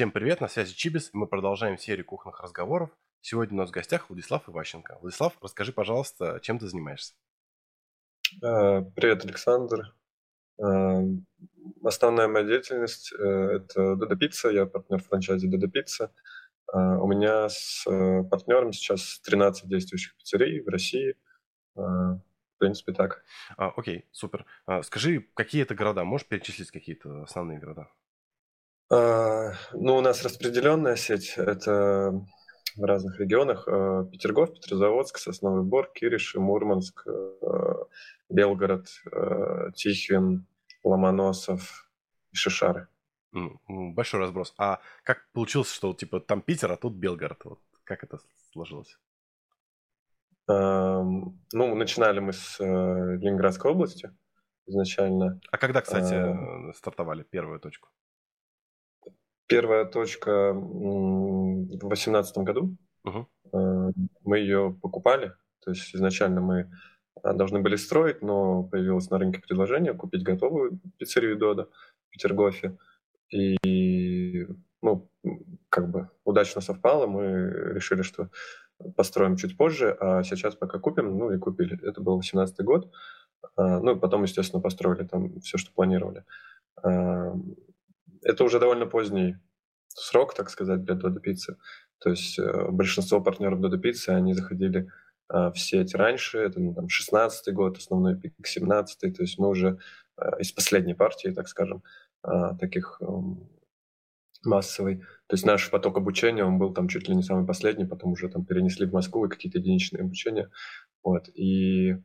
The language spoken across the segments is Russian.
Всем привет, на связи Чибис, и мы продолжаем серию кухонных разговоров. Сегодня у нас в гостях Владислав Иващенко. Владислав, расскажи, пожалуйста, чем ты занимаешься? Э, привет, Александр. Э, основная моя деятельность э, – это Dodo Pizza, я партнер франчайзи Dodo Pizza. У меня с партнером сейчас 13 действующих пиццерий в России. В принципе, так. А, окей, супер. А, скажи, какие это города? Можешь перечислить какие-то основные города? А, ну, у нас распределенная сеть. Это в разных регионах. А, Петергоф, Петрозаводск, Сосновый Бор, Кириш, Мурманск, а, Белгород, Тихвин, Ломоносов и Шишары. Большой разброс. А как получилось, что типа там Питер, а тут Белгород? Вот как это сложилось? Ну, начинали мы с э, Ленинградской области изначально. А когда, кстати, стартовали первую точку? Первая точка в 2018 году. Угу. Мы ее покупали. То есть изначально мы а, должны были строить, но появилось на рынке предложение купить готовую пиццерию Дода в Петергофе. И ну, как бы удачно совпало, мы решили, что построим чуть позже, а сейчас пока купим, ну и купили. Это был 18 год. А, ну и потом, естественно, построили там все, что планировали это уже довольно поздний срок, так сказать, для Dodo Pizza. То есть э, большинство партнеров Dodo Pizza, они заходили э, в сеть раньше, это ну, там 16 год, основной пик 17 то есть мы уже э, из последней партии, так скажем, э, таких э, массовой. То есть наш поток обучения, он был там чуть ли не самый последний, потом уже там перенесли в Москву и какие-то единичные обучения. Вот. И э,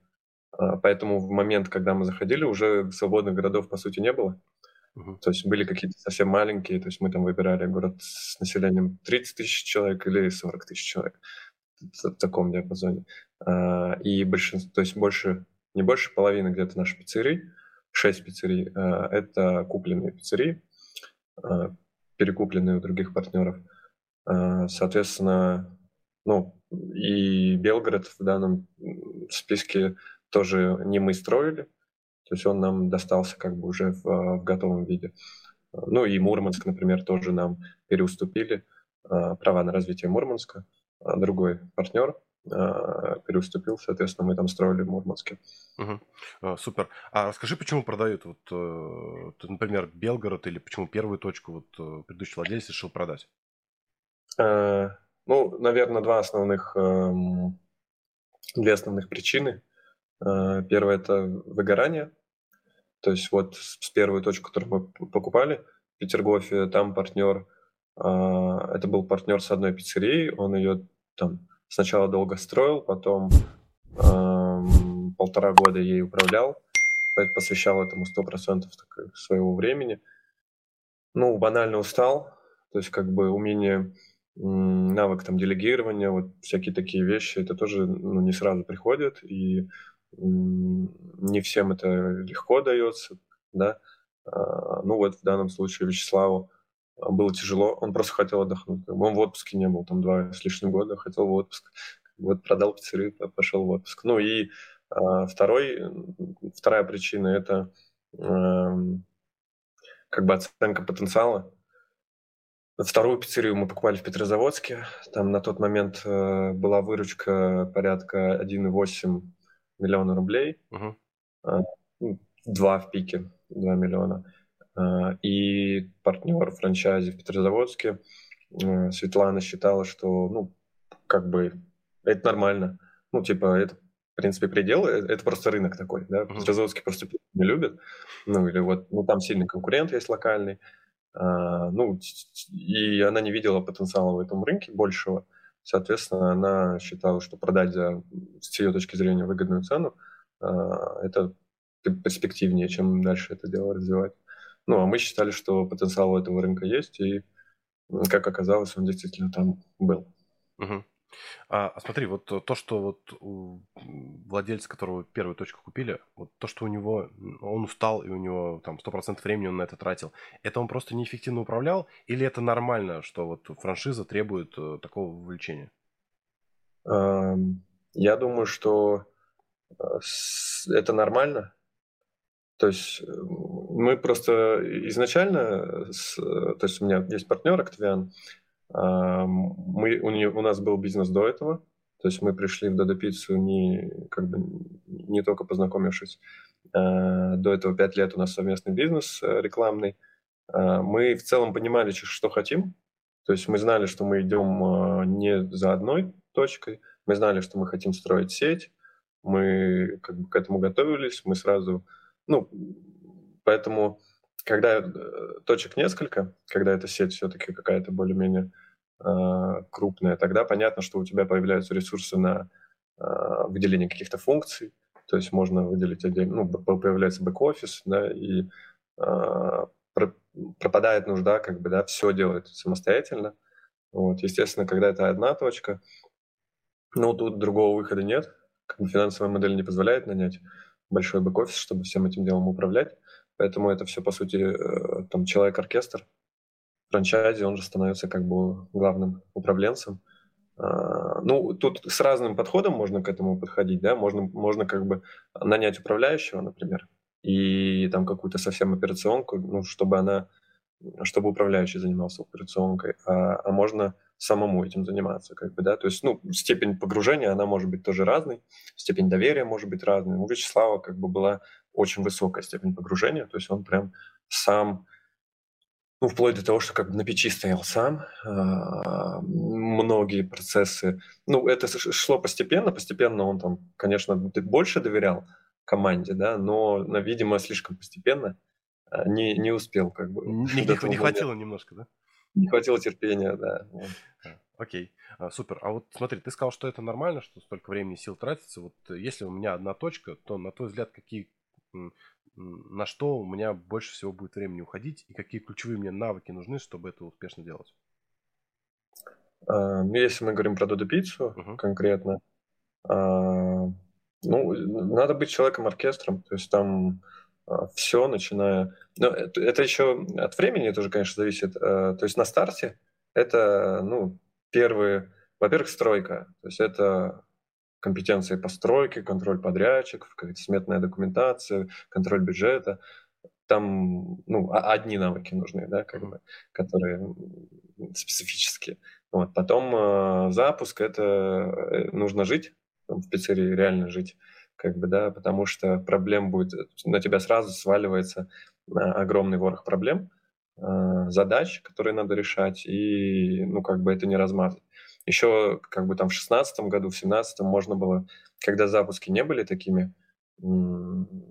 поэтому в момент, когда мы заходили, уже свободных городов, по сути, не было. Uh-huh. То есть были какие-то совсем маленькие, то есть мы там выбирали город с населением 30 тысяч человек или 40 тысяч человек в таком диапазоне. А, и большинство, то есть больше, не больше половины где-то наших пиццерий, 6 пиццерий, а, это купленные пиццерии, а, перекупленные у других партнеров. Соответственно, ну, и Белгород в данном списке тоже не мы строили, то есть он нам достался как бы уже в, в готовом виде. Ну и Мурманск, например, тоже нам переуступили а, права на развитие Мурманска. А другой партнер а, переуступил, соответственно, мы там строили в Мурманске. Угу. Супер. А расскажи, почему продают, вот, э, например, Белгород или почему первую точку вот э, предыдущий владелец решил продать? А, ну, наверное, два основных, эм, две основных причины – Э, первое – это выгорание. То есть вот с первой точки, которую мы покупали Петергофе, там партнер, а, это был партнер с одной пиццерией, он ее там сначала долго строил, потом полтора года ей управлял, посвящал этому 100% своего времени. Ну, банально устал, то есть как бы умение, навык там делегирования, вот всякие такие вещи, это тоже ну, не сразу приходит, и не всем это легко дается, да. А, ну вот в данном случае Вячеславу а, было тяжело, он просто хотел отдохнуть. Он в отпуске не был, там два с лишним года, хотел в отпуск. Вот продал пиццерию, пошел в отпуск. Ну и а, второй, вторая причина – это как бы оценка потенциала. Вторую пиццерию мы покупали в Петрозаводске. Там на тот момент э, была выручка порядка 1,8 миллиона рублей, угу. два в пике, два миллиона. А, и партнер франчайзи в Петрозаводске а, Светлана считала, что, ну, как бы, это нормально. Ну, типа, это, в принципе, предел, э, это просто рынок такой, да, uh-huh. Петрозаводский просто не любят, ну, или вот, ну, там сильный конкурент есть локальный, а, ну, и она не видела потенциала в этом рынке большего, Соответственно, она считала, что продать за, с ее точки зрения, выгодную цену, а, это перспективнее, чем дальше это дело развивать. Ну, а мы считали, что потенциал у этого рынка есть, и, как оказалось, он действительно там был. Угу. А, а смотри, вот то, что вот у владельца, которого первую точку купили, вот то, что у него, он устал, и у него там 100% времени он на это тратил, это он просто неэффективно управлял, или это нормально, что вот франшиза требует э, такого вовлечения? Я думаю, что э, это нормально. То есть э, мы просто изначально, то есть у меня есть партнер Актвиан, а, мы, у, нее, у нас был бизнес до этого, то есть мы пришли в Додо Пиццу не, как бы, не только познакомившись. А, до этого пять лет у нас совместный бизнес э, рекламный. А, мы в целом понимали, что хотим. То есть мы знали, что мы идем не за одной точкой, мы знали, что мы хотим строить сеть, мы как бы к этому готовились, мы сразу ну, поэтому, когда э, точек несколько, когда эта сеть все-таки какая-то более-менее э, крупная, тогда понятно, что у тебя появляются ресурсы на э, выделение каких-то функций, то есть можно выделить отдельно, ну, появляется бэк-офис, да, и э, пропадает нужда, как бы, да, все делать самостоятельно. Вот, естественно, когда это одна точка, ну, тут другого выхода нет, как бы финансовая модель не позволяет нанять большой бэк-офис, чтобы всем этим делом управлять. Поэтому это все, по сути, э, там человек-оркестр. франчайзе, он же становится как бы главным управленцем. А, ну, тут с разным подходом можно к этому подходить, да, можно, можно как бы нанять управляющего, например, и там какую-то совсем операционку, ну, чтобы она, чтобы управляющий занимался операционкой, а, а можно самому этим заниматься, как бы, да, то есть, ну, степень погружения, она может быть тоже разной, степень доверия может быть разной. У Вячеслава как бы была очень высокая степень погружения, то есть он прям сам, ну, вплоть до того, что как бы на печи стоял сам, а, многие процессы, ну, это шло постепенно, постепенно он там, конечно, больше доверял команде, да, но, видимо, слишком постепенно а, не, не успел как бы. Не, не, не хватило немножко, да? Не хватило терпения, да. Окей, а, супер. А вот смотри, ты сказал, что это нормально, что столько времени и сил тратится. Вот если у меня одна точка, то на твой взгляд, какие на что у меня больше всего будет времени уходить и какие ключевые мне навыки нужны, чтобы это успешно делать? А, если мы говорим про Додо Пиццу uh-huh. конкретно, а, ну, надо быть человеком-оркестром, то есть там а, все, начиная... Но это, это еще от времени тоже, конечно, зависит. А, то есть на старте это, ну, первые... Во-первых, стройка. То есть это компетенции постройки, контроль подрядчиков, какая-то сметная документация, контроль бюджета. Там, ну, одни навыки нужны, да, как бы, которые специфические. Вот. Потом э, запуск, это э, нужно жить, в пиццерии реально жить как бы, да, потому что проблем будет, на тебя сразу сваливается огромный ворох проблем, а, задач, которые надо решать, и, ну, как бы это не размазать. Еще, как бы там в шестнадцатом году, в семнадцатом можно было, когда запуски не были такими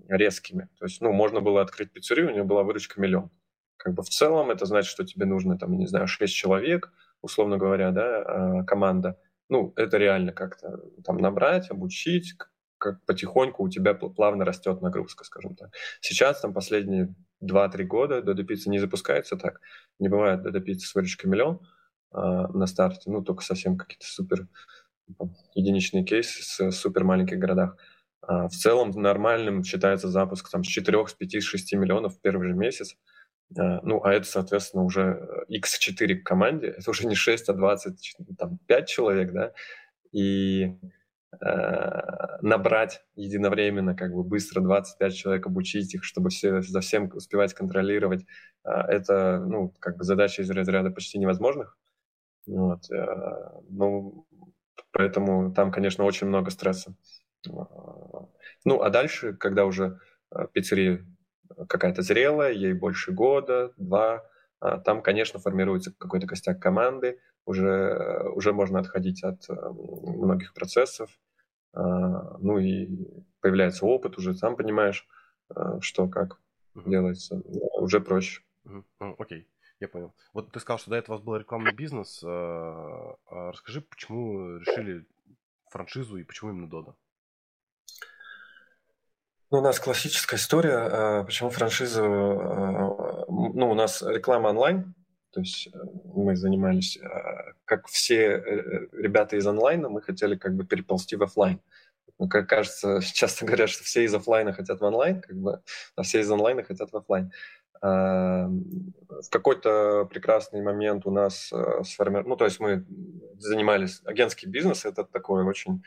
резкими, то есть, ну, можно было открыть пиццерию, у нее была выручка миллион. Как бы в целом это значит, что тебе нужно, там, не знаю, 6 человек, условно говоря, да, а, команда. Ну, это реально как-то там набрать, обучить, как потихоньку у тебя плавно растет нагрузка, скажем так. Сейчас, там, последние 2-3 года Dodo Pizza не запускается так. Не бывает Dodo Pizza с выручкой миллион на старте, ну, только совсем какие-то супер единичные кейсы с супер маленьких городах. А, в целом нормальным считается запуск там, с 4, с 5, с 6 миллионов в первый же месяц. А, ну, а это, соответственно, уже x4 к команде. Это уже не 6, а 20, там, 5 человек, да. И Э, набрать единовременно, как бы быстро 25 человек, обучить их, чтобы все за всем успевать контролировать, э, это, ну, как бы задача из разряда почти невозможных. Вот. Э, ну, поэтому там, конечно, очень много стресса. Ну, а дальше, когда уже пиццерия какая-то зрелая, ей больше года, два, там, конечно, формируется какой-то костяк команды, уже, уже можно отходить от многих процессов, а, ну и появляется опыт, уже сам понимаешь, а, что как делается, уже проще. Uh-huh. Окей, я понял. Вот ты сказал, что до этого у вас был рекламный бизнес. А, расскажи, почему решили франшизу и почему именно Дода? Ну, у нас классическая история. Почему франшиза? Ну, у нас реклама онлайн, то есть э, мы занимались, э, как все э, ребята из онлайна, мы хотели как бы переползти в офлайн. Ну, как кажется, часто говорят, что все из офлайна хотят в онлайн, как бы, а все из онлайна хотят в офлайн. В какой-то прекрасный момент у нас сформировали, ну, то есть мы занимались, агентский бизнес, это такой очень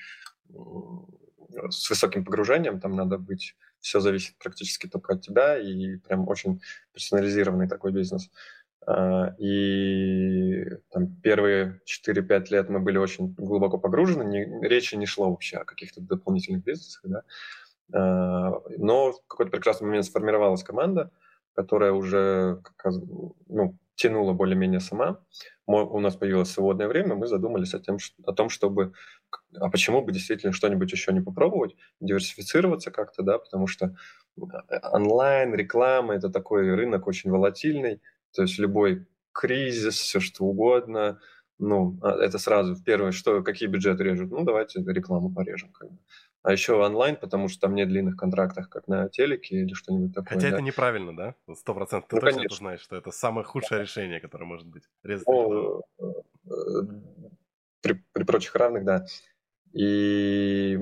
с высоким погружением, там надо быть, все зависит практически только от тебя, и прям очень персонализированный такой бизнес. А, и там, первые 4-5 лет мы были очень глубоко погружены, не, речи не шло вообще о каких-то дополнительных бизнесах, да. А, но в какой-то прекрасный момент сформировалась команда, которая уже ну, тянула более-менее сама. у нас появилось свободное время, мы задумались о, тем, о том, чтобы... А почему бы действительно что-нибудь еще не попробовать, диверсифицироваться как-то, да, потому что э, онлайн, реклама – это такой рынок очень волатильный, то есть любой кризис, все что угодно, ну, а, это сразу первое, что, какие бюджеты режут? Ну, давайте рекламу порежем. Как бы. А еще онлайн, потому что там нет длинных контрактов, как на телеке или что-нибудь такое. Хотя да. это неправильно, да? Сто процентов. Ты ну, точно конечно. знаешь, что это самое худшее решение, которое может быть. Резать ну, при, при прочих равных, да. И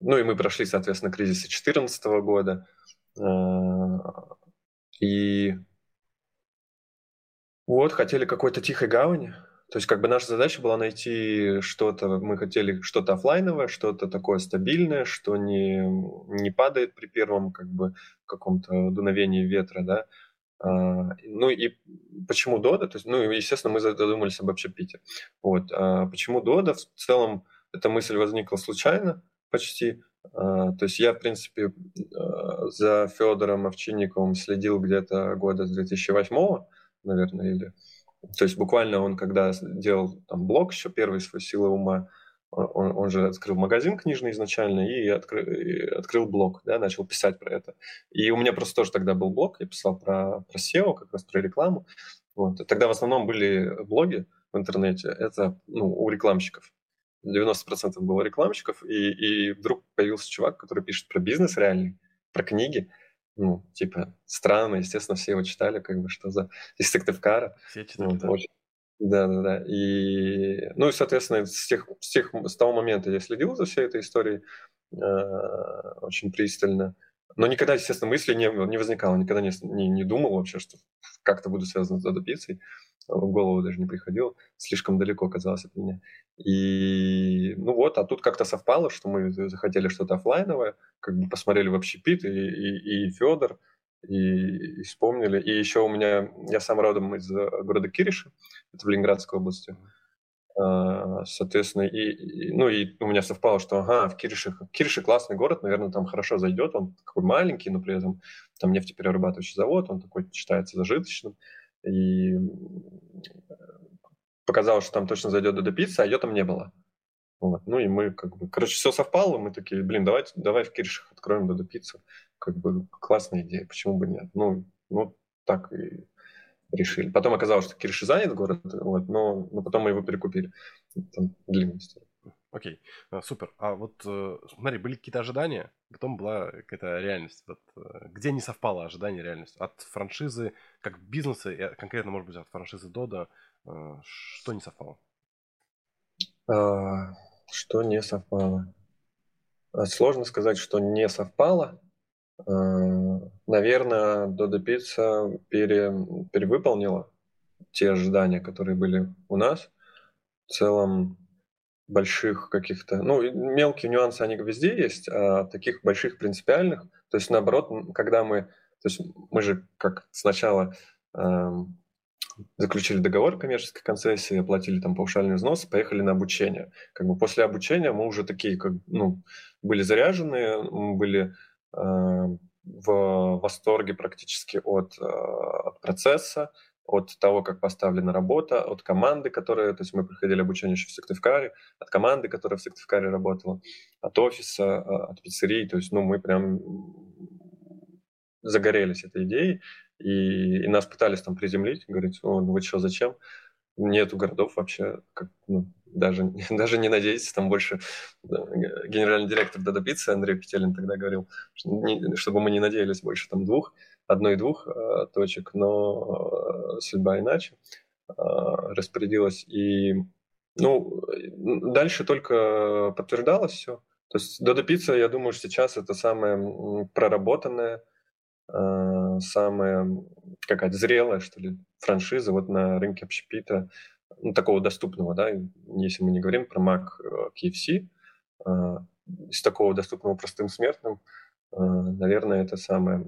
ну и мы прошли, соответственно, кризис 2014 года. А, и вот, хотели какой-то тихой гавани. То есть как бы наша задача была найти что-то, мы хотели что-то офлайновое, что-то такое стабильное, что не, не падает при первом как бы каком-то дуновении ветра, да. А, ну и почему Дода? То есть, ну, естественно, мы задумались об общепите. Вот. А почему Дода? В целом эта мысль возникла случайно почти. А, то есть я, в принципе, а, за Федором Овчинниковым следил где-то года с 2008 наверное, или... То есть буквально он, когда делал там блог еще первый свой «Силы ума», он, он же открыл магазин книжный изначально и, откры, и открыл блог, да, начал писать про это. И у меня просто тоже тогда был блог, я писал про, про SEO, как раз про рекламу. Вот. Тогда в основном были блоги в интернете, это ну, у рекламщиков. 90% было рекламщиков, и, и вдруг появился чувак, который пишет про бизнес реальный, про книги, ну, типа, странно, естественно, все его читали, как бы, что за... Из Сыктывкара. Все читали, вот, да. Очень... Да, да, да. И, ну, и, соответственно, с, тех, с, тех, с того момента я следил за всей этой историей э, очень пристально. Но никогда, естественно, мысли не, не возникало, никогда не, не, не думал вообще, что как-то буду связан с додопицей. В голову даже не приходило. Слишком далеко оказалось от меня. И ну вот, а тут как-то совпало, что мы захотели что-то офлайновое, как бы посмотрели в общепит, и, и, и Федор, и, и вспомнили. И еще у меня, я сам родом из э, города Кириши, это в Ленинградской области. А, соответственно, и, и, ну, и у меня совпало, что ага, в Кириши, Кириши классный город, наверное, там хорошо зайдет, он такой маленький, но при этом там нефтеперерабатывающий завод, он такой считается зажиточным. И показалось, что там точно зайдет до пиццы, а ее там не было. Вот. Ну и мы как бы, короче, все совпало, мы такие, блин, давай, давай в Киршах откроем Додо пиццу. Как бы классная идея, почему бы нет? Ну, ну так и решили. Потом оказалось, что Кирши занят город, вот, но, но потом мы его перекупили. Там длинная история. Окей, а, супер. А вот э, смотри, были какие-то ожидания, потом была какая-то реальность. Вот, э, где не совпало ожидание и реальность? От франшизы, как бизнеса, конкретно, может быть, от франшизы Дода, что не совпало? А, что не совпало? Сложно сказать, что не совпало. Наверное, Dodo Pizza пере, перевыполнила те ожидания, которые были у нас. В целом, больших каких-то... Ну, мелкие нюансы, они везде есть, а таких больших принципиальных. То есть, наоборот, когда мы... То есть мы же как сначала эм, заключили договор коммерческой концессии, оплатили там паушальный взнос, поехали на обучение. Как бы после обучения мы уже такие, как, ну, были заряжены, мы были э, в восторге практически от, э, от процесса, от того, как поставлена работа, от команды, которая, то есть мы проходили обучение еще в Сыктывкаре, от команды, которая в Сыктывкаре работала, от офиса, э, от пиццерии, то есть, ну, мы прям загорелись этой идеей, и, и нас пытались там приземлить, говорить, о, ну вы что, зачем? Нету городов вообще, как, ну, даже, даже не надейтесь, там больше да, генеральный директор Дада Пиццы Андрей Петелин тогда говорил, что не, чтобы мы не надеялись больше там двух, одной-двух э, точек, но э, судьба иначе э, распорядилась. И ну, дальше только подтверждалось все. То есть Додо Пицца, я думаю, сейчас это самое проработанное, э, самая какая-то зрелая, что ли, франшиза вот на рынке общепита, ну, такого доступного, да, если мы не говорим про Mac KFC, э, из такого доступного простым смертным, наверное, это самое...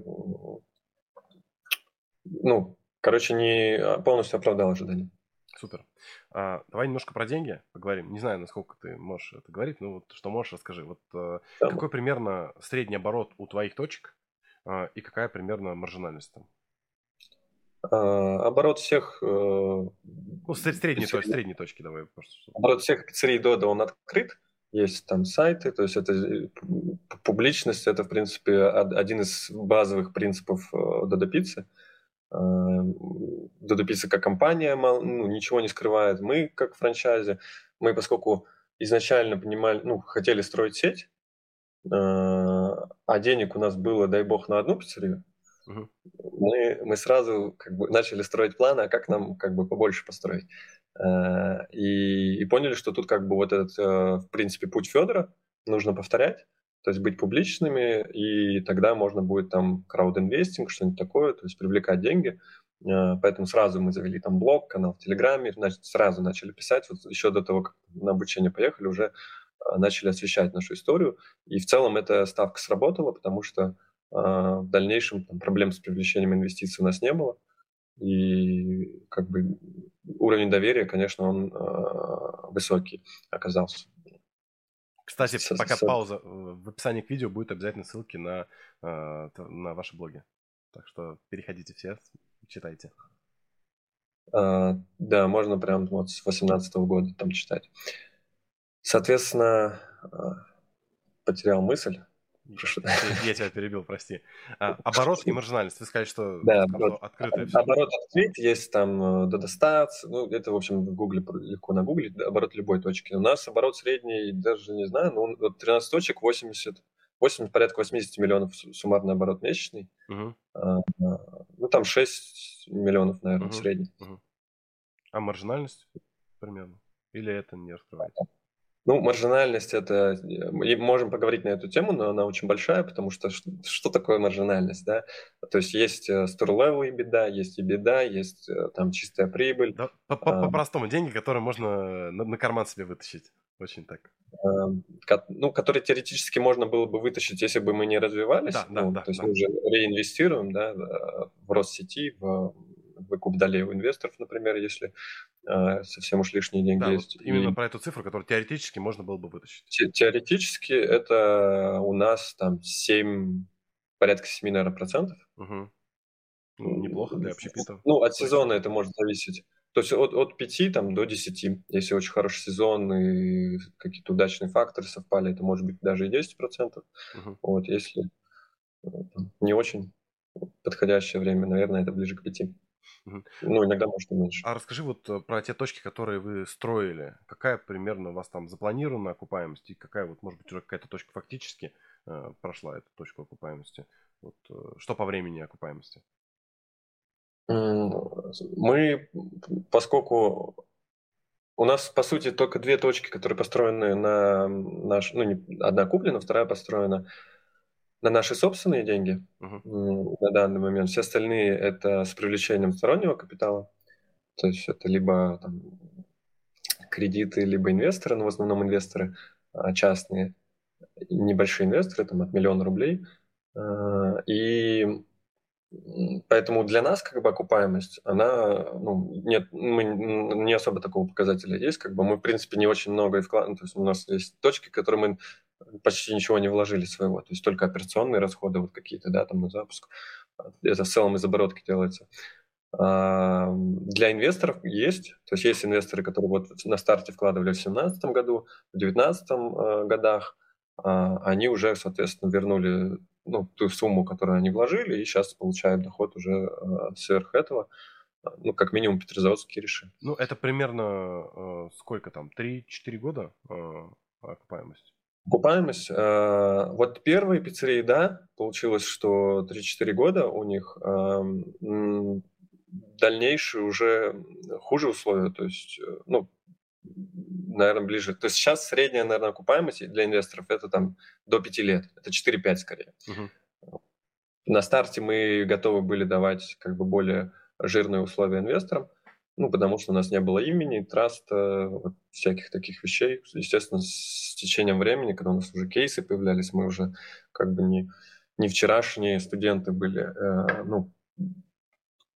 Ну, короче, не полностью оправдал ожидания. Супер. А, давай немножко про деньги поговорим. Не знаю, насколько ты можешь это говорить, но вот что можешь, расскажи. Вот да. какой примерно средний оборот у твоих точек а, и какая примерно маржинальность там? А, оборот всех... Э, ну, средней, то есть средней точки давай. Просто. Оборот всех пиццерий Дода, он открыт. Есть там сайты, то есть это э, публичность, это, в принципе, один из базовых принципов Дода Пиццы. Dodo Pizza как компания ну, ничего не скрывает. Мы как франчайзи, мы поскольку изначально понимали, ну, хотели строить сеть, а денег у нас было, дай бог, на одну пиццерию, угу. мы, мы сразу как бы начали строить планы, а как нам как бы побольше построить. А, и, и поняли, что тут как бы вот этот, э, в принципе, путь Федора нужно повторять, то есть быть публичными, и тогда можно будет там краудинвестинг, что-нибудь такое, то есть привлекать деньги. Поэтому сразу мы завели там блог, канал в Телеграме, значит, сразу начали писать, вот еще до того, как на обучение поехали, уже начали освещать нашу историю. И в целом эта ставка сработала, потому что э, в дальнейшем там, проблем с привлечением инвестиций у нас не было. И как бы уровень доверия, конечно, он э, высокий оказался. Кстати, с, пока с... пауза, в описании к видео будет обязательно ссылки на, на ваши блоги. Так что переходите все, читайте. А, да, можно прям вот с 18 года там читать. Соответственно, а, потерял мысль. Я тебя перебил, прости. А, оборот и маржинальность. Вы сказали, что да, оборот, открытое все. Оборот открыт, есть там додостатс. Э, ну, это, в общем, в Гугле легко нагуглить. Оборот любой точки. У нас оборот средний, даже не знаю, ну, вот 13 точек, 80, 80 порядка 80 миллионов суммарный оборот месячный. Угу. А, ну, там 6 миллионов, наверное, угу. средний. Угу. А маржинальность примерно? Или это не раскрывается? Ну, маржинальность это... Мы можем поговорить на эту тему, но она очень большая, потому что что такое маржинальность, да? То есть есть э, store-level беда, есть и беда, есть э, там чистая прибыль. Да, по-простому, деньги, которые можно на, на карман себе вытащить. Очень так. Ну, которые теоретически можно было бы вытащить, если бы мы не развивались. Да, ну, да, то есть да. мы уже реинвестируем да, в рост сети, в выкуп долей у инвесторов, например, если э, совсем уж лишние деньги да, есть. Вот именно и... про эту цифру, которую теоретически можно было бы вытащить. Те- теоретически это у нас там 7, порядка 7, наверное, процентов. Угу. Ну, неплохо для общепита. Ну, от сезона это может зависеть. То есть от, от 5 там, до 10, если очень хороший сезон и какие-то удачные факторы совпали, это может быть даже и 10%. Угу. Вот, если э, не очень подходящее время, наверное, это ближе к 5. Ну, иногда может и меньше. А расскажи вот э, про те точки, которые вы строили. Какая примерно у вас там запланирована окупаемость и какая вот, может быть, уже какая-то точка фактически э, прошла эту точку окупаемости? Вот, э, что по времени окупаемости? Мы, поскольку у нас, по сути, только две точки, которые построены на наш, ну, не, одна куплена, вторая построена на наши собственные деньги uh-huh. на данный момент. Все остальные это с привлечением стороннего капитала. То есть это либо там, кредиты, либо инвесторы, но в основном инвесторы а, частные, небольшие инвесторы, там от миллиона рублей. А, и Поэтому для нас как бы окупаемость, она, ну, нет, мы не особо такого показателя есть, как бы мы, в принципе, не очень много и вкладываем, то есть у нас есть точки, которые мы почти ничего не вложили своего, то есть только операционные расходы вот какие-то, да, там на запуск, это в целом из оборотки делается. А для инвесторов есть, то есть есть инвесторы, которые вот на старте вкладывали в 2017 году, в 2019 э, годах, а они уже, соответственно, вернули ну, ту сумму, которую они вложили, и сейчас получают доход уже э, сверх этого. Ну, как минимум, петрозаводские реши. Ну, это примерно э, сколько там? 3-4 года э, окупаемость? Окупаемость. Э, вот первые пиццерии, да, получилось, что 3-4 года у них. Э, дальнейшие уже хуже условия, то есть, э, ну, наверное, ближе. То есть сейчас средняя, наверное, окупаемость для инвесторов это там до 5 лет. Это 4-5 скорее. Угу. На старте мы готовы были давать как бы более жирные условия инвесторам, ну, потому что у нас не было имени, траста, вот, всяких таких вещей. Естественно, с течением времени, когда у нас уже кейсы появлялись, мы уже как бы не, не вчерашние студенты были, э, ну,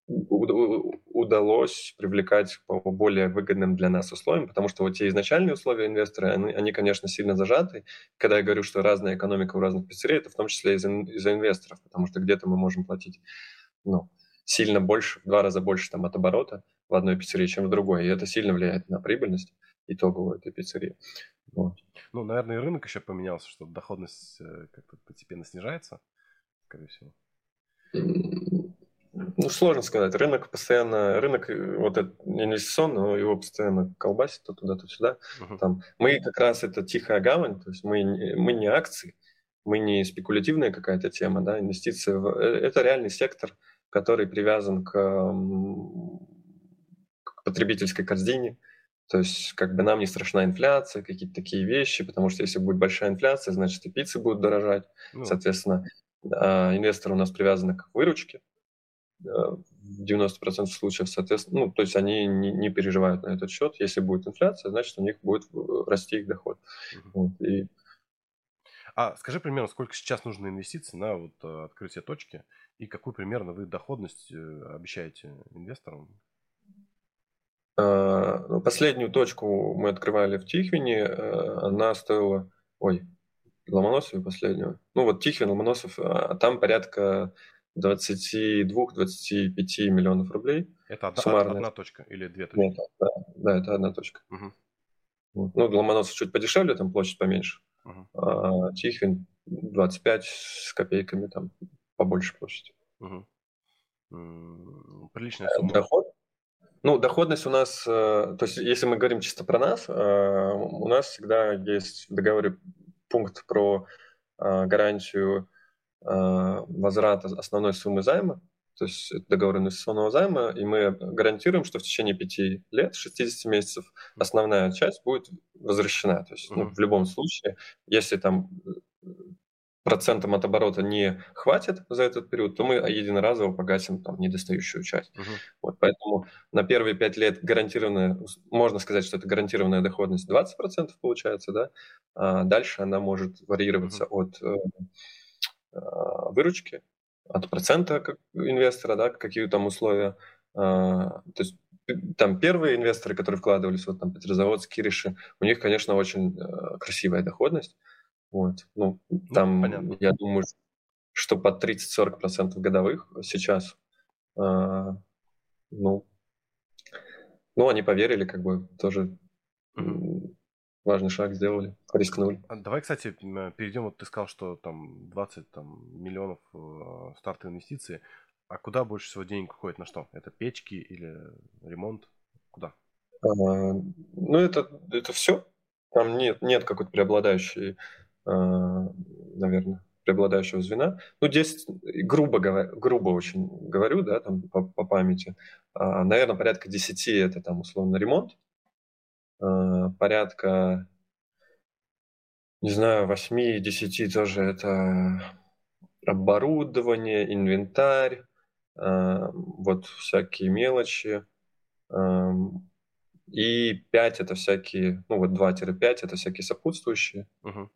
удалось привлекать по более выгодным для нас условиям, потому что вот те изначальные условия инвестора, они, они конечно, сильно зажаты. Когда я говорю, что разная экономика у разных пиццерий, это в том числе из-за, из инвесторов, потому что где-то мы можем платить ну, сильно больше, в два раза больше там, от оборота в одной пиццерии, чем в другой. И это сильно влияет на прибыльность итоговую этой пиццерии. Вот. Ну, наверное, и рынок еще поменялся, что доходность э, как-то постепенно снижается, скорее всего. Ну, сложно сказать. Рынок постоянно, рынок э, вот этот инвестиционный, его постоянно колбасит то туда, то сюда. Uh-huh. Там, мы как раз это тихая гавань, то есть мы, мы не акции, мы не спекулятивная какая-то тема, да, инвестиции. В, э, это реальный сектор, который привязан к, к потребительской корзине. То есть как бы нам не страшна инфляция, какие-то такие вещи, потому что если будет большая инфляция, значит и пиццы будут дорожать. Ну. Соответственно, а, инвесторы у нас привязаны к выручке, в 90% случаев, соответственно, ну, то есть они не, не переживают на этот счет. Если будет инфляция, значит, у них будет расти их доход. Uh-huh. Вот, и... А скажи примерно, сколько сейчас нужно инвестиций на вот э, открытие точки и какую примерно вы доходность э, обещаете инвесторам? А, ну, последнюю точку мы открывали в Тихвине, э, она стоила, ой, Ломоносове последнюю. Ну вот Тихвин, Ломоносов, а там порядка 22-25 миллионов рублей. Это одна, одна точка или две точки? Нет, да, да, это одна точка. Угу. Ну, Ломоносов чуть подешевле, там площадь поменьше. Угу. А Тихвин 25 с копейками, там побольше площадь. Угу. Приличная сумма. Доход? Ну, доходность у нас, э, то есть если мы говорим чисто про нас, э, у нас всегда есть в договоре пункт про э, гарантию Э, возврата основной суммы займа, то есть договор инвестиционного займа, и мы гарантируем, что в течение 5 лет, 60 месяцев, основная часть будет возвращена. То есть ну, в любом случае, если там э, процентом от оборота не хватит за этот период, то мы единоразово погасим там недостающую часть. Uh-huh. Вот, поэтому на первые 5 лет гарантированная, можно сказать, что это гарантированная доходность 20% получается, да, а дальше она может варьироваться uh-huh. от э, а, выручки, от процента как инвестора, да, какие там условия. А, то есть там первые инвесторы, которые вкладывались, вот там Петрозаводск, Кириши, у них, конечно, очень э, красивая доходность. Вот. Ну, ну там, ну, я думаю, что под 30-40% годовых сейчас. Э, ну, ну, они поверили, как бы тоже важный шаг сделали, рискнули. А давай, кстати, перейдем. Вот ты сказал, что там 20 там, миллионов э, старт инвестиции. А куда больше всего денег уходит? На что? Это печки или ремонт? Куда? А, ну, это, это все. Там нет, нет какой-то преобладающей, а, наверное, преобладающего звена. Ну, здесь грубо, говоря, грубо очень говорю, да, там по, по памяти. А, наверное, порядка 10 это там условно ремонт. Э, порядка, не знаю, 8-10 тоже это оборудование, инвентарь, э, вот всякие мелочи. Эм, и 5 это всякие, ну вот 2-5 это всякие сопутствующие. Uh-huh.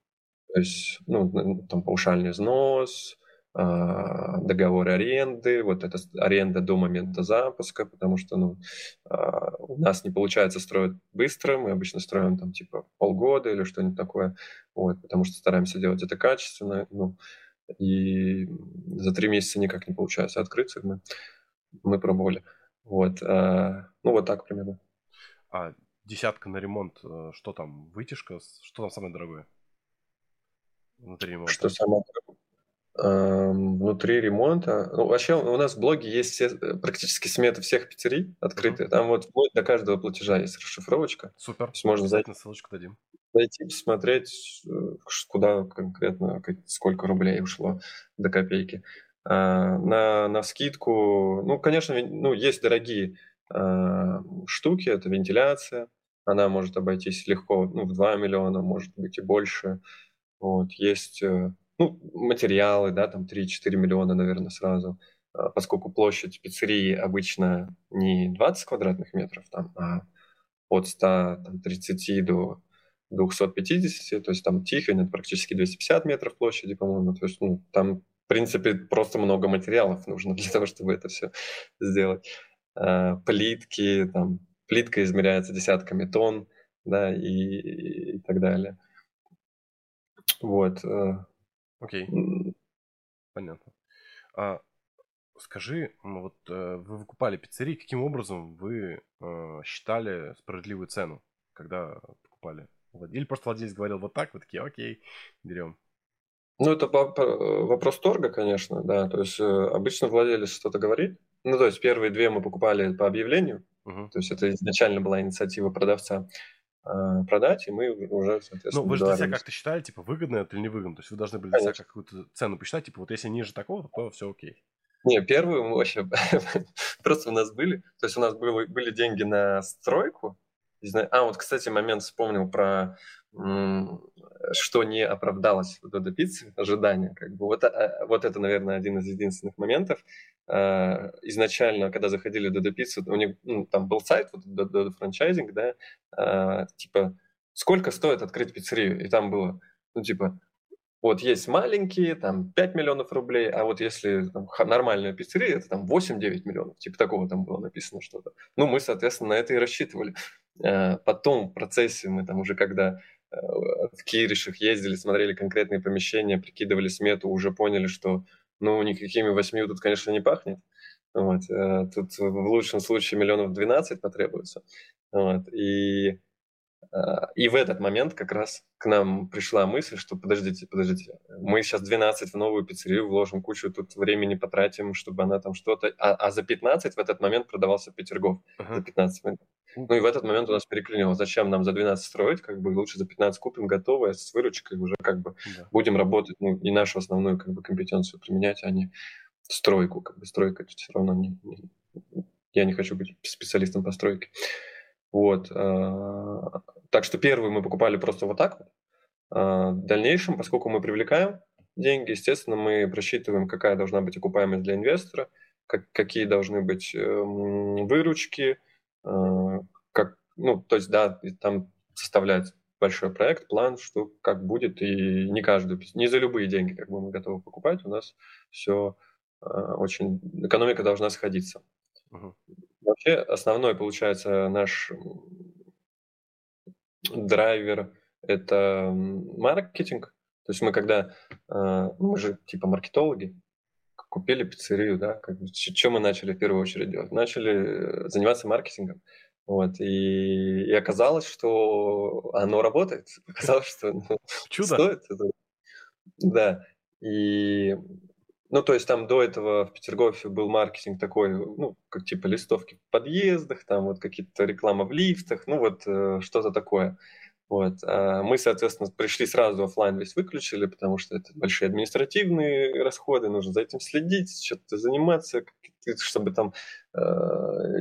То есть, ну, там паушальный взнос, договор аренды, вот эта аренда до момента запуска, потому что ну, а, у нас не получается строить быстро, мы обычно строим там типа полгода или что-нибудь такое, вот, потому что стараемся делать это качественно, ну, и за три месяца никак не получается открыться, мы, мы пробовали. Вот, а, ну вот так примерно. А десятка на ремонт, э, что там, вытяжка, что там самое дорогое? Внутри ремонта. Что самое дорогое? Внутри ремонта. Ну, вообще у нас в блоге есть все, э, практически сметы всех пиццерий открытые. Mm-hmm. Там вот вплоть до каждого платежа есть расшифровочка. Супер. То есть можно зайти, ссылочку дадим. Зайти, посмотреть, э, куда конкретно, сколько рублей ушло до копейки. А, на, на скидку, ну, конечно, ну, есть дорогие а, штуки, это вентиляция. Она может обойтись легко, ну, в 2 миллиона, может быть и больше. Вот, есть э, ну, материалы, да, там 3-4 миллиона, наверное, сразу. а, поскольку площадь пиццерии обычно не 20 квадратных метров, там, а от 130 до 250, то есть там Тихвин это практически 250 метров площади, по-моему, то есть ну, там, в принципе, просто много материалов нужно для того, чтобы это все сделать. А, плитки, там, плитка измеряется десятками тонн, да, и, и так далее. Вот. Э, Окей. Понятно. А, скажи, вот э, вы выкупали пиццерии, каким образом вы э, считали справедливую цену, когда покупали? Или просто владелец говорил вот так, вы такие, окей, берем. Ну, это вопрос торга, конечно, да. То есть обычно владелец что-то говорит. Ну, то есть первые две мы покупали по объявлению. Uh-huh. То есть это изначально была инициатива продавца. А, продать, и мы уже, соответственно, Ну, вы же для себя как-то считали, типа, выгодно это или невыгодно? То есть вы должны были для себя какую-то цену посчитать, типа, вот если ниже такого, то все окей. Не, первую мы вообще просто у нас были, то есть у нас были, были деньги на стройку. А, вот, кстати, момент вспомнил про что не оправдалось в Додо Пицце, ожидания. Как бы. вот, а, вот это, наверное, один из единственных моментов. А, изначально, когда заходили в Додо Пиццу, у них ну, там был сайт, вот Додо франчайзинг, да, а, типа, сколько стоит открыть пиццерию? И там было, ну, типа, вот есть маленькие, там 5 миллионов рублей, а вот если там, нормальная пиццерия, это там 8-9 миллионов, типа такого там было написано что-то. Ну, мы, соответственно, на это и рассчитывали. Потом в процессе мы там уже когда Э, в Киришах ездили, смотрели конкретные помещения, прикидывали смету, уже поняли, что ну, никакими восьмью тут, конечно, не пахнет. Вот. Э, тут в лучшем случае миллионов 12 потребуется. Вот. И, и в этот момент как раз к нам пришла мысль, что подождите, подождите, мы сейчас 12 в новую пиццерию вложим, кучу тут времени потратим, чтобы она там что-то... А, а за 15 в этот момент продавался Петергоф. Uh-huh. За 15 минут. Ну и в этот момент у нас переклинило, зачем нам за 12 строить, как бы лучше за 15 купим готовое, с выручкой уже как бы да. будем работать, ну и нашу основную как бы компетенцию применять, а не стройку, как бы стройка все равно не, не я не хочу быть специалистом по стройке. Вот. А, так что первый мы покупали просто вот так. А, в дальнейшем, поскольку мы привлекаем деньги, естественно, мы просчитываем, какая должна быть окупаемость для инвестора, как, какие должны быть эм, выручки, Э, как, ну, то есть, да, там составлять большой проект, план, что как будет, и не каждую, не за любые деньги как бы мы готовы покупать, у нас все э, очень, экономика должна сходиться. Угу. Вообще основной, получается, наш драйвер – это маркетинг. То есть мы когда, э, мы же типа маркетологи, купили пиццерию, да, как, что мы начали в первую очередь делать? Начали э, заниматься маркетингом. Вот, и, и оказалось, что оно работает. Оказалось, что ну, Чудо. стоит. Это. Да. И, ну, то есть там до этого в Петергофе был маркетинг такой, ну, как типа листовки в подъездах, там вот какие-то реклама в лифтах, ну, вот э, что-то такое. Вот. А мы, соответственно, пришли сразу офлайн весь выключили, потому что это большие административные расходы, нужно за этим следить, что-то заниматься, чтобы там э,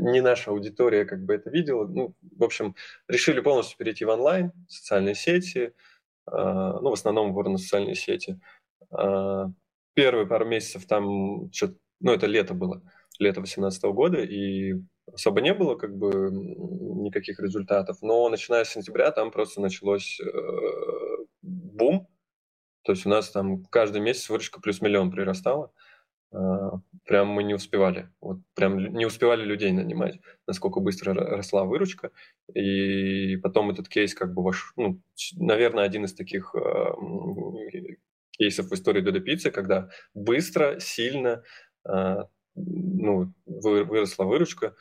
не наша аудитория как бы это видела. Ну, в общем, решили полностью перейти в онлайн, социальные сети, э, ну, в основном в социальные сети. Э, первые пару месяцев там, ну, это лето было, лето 2018 года, и особо не было как бы никаких результатов, но начиная с сентября там просто началось э, бум, то есть у нас там каждый месяц выручка плюс миллион прирастала, э, прям мы не успевали, вот прям не успевали людей нанимать, насколько быстро росла выручка, и потом этот кейс как бы ваш, ну, наверное, один из таких э, кейсов в истории Додо Пиццы, когда быстро, сильно э, ну, выросла выручка,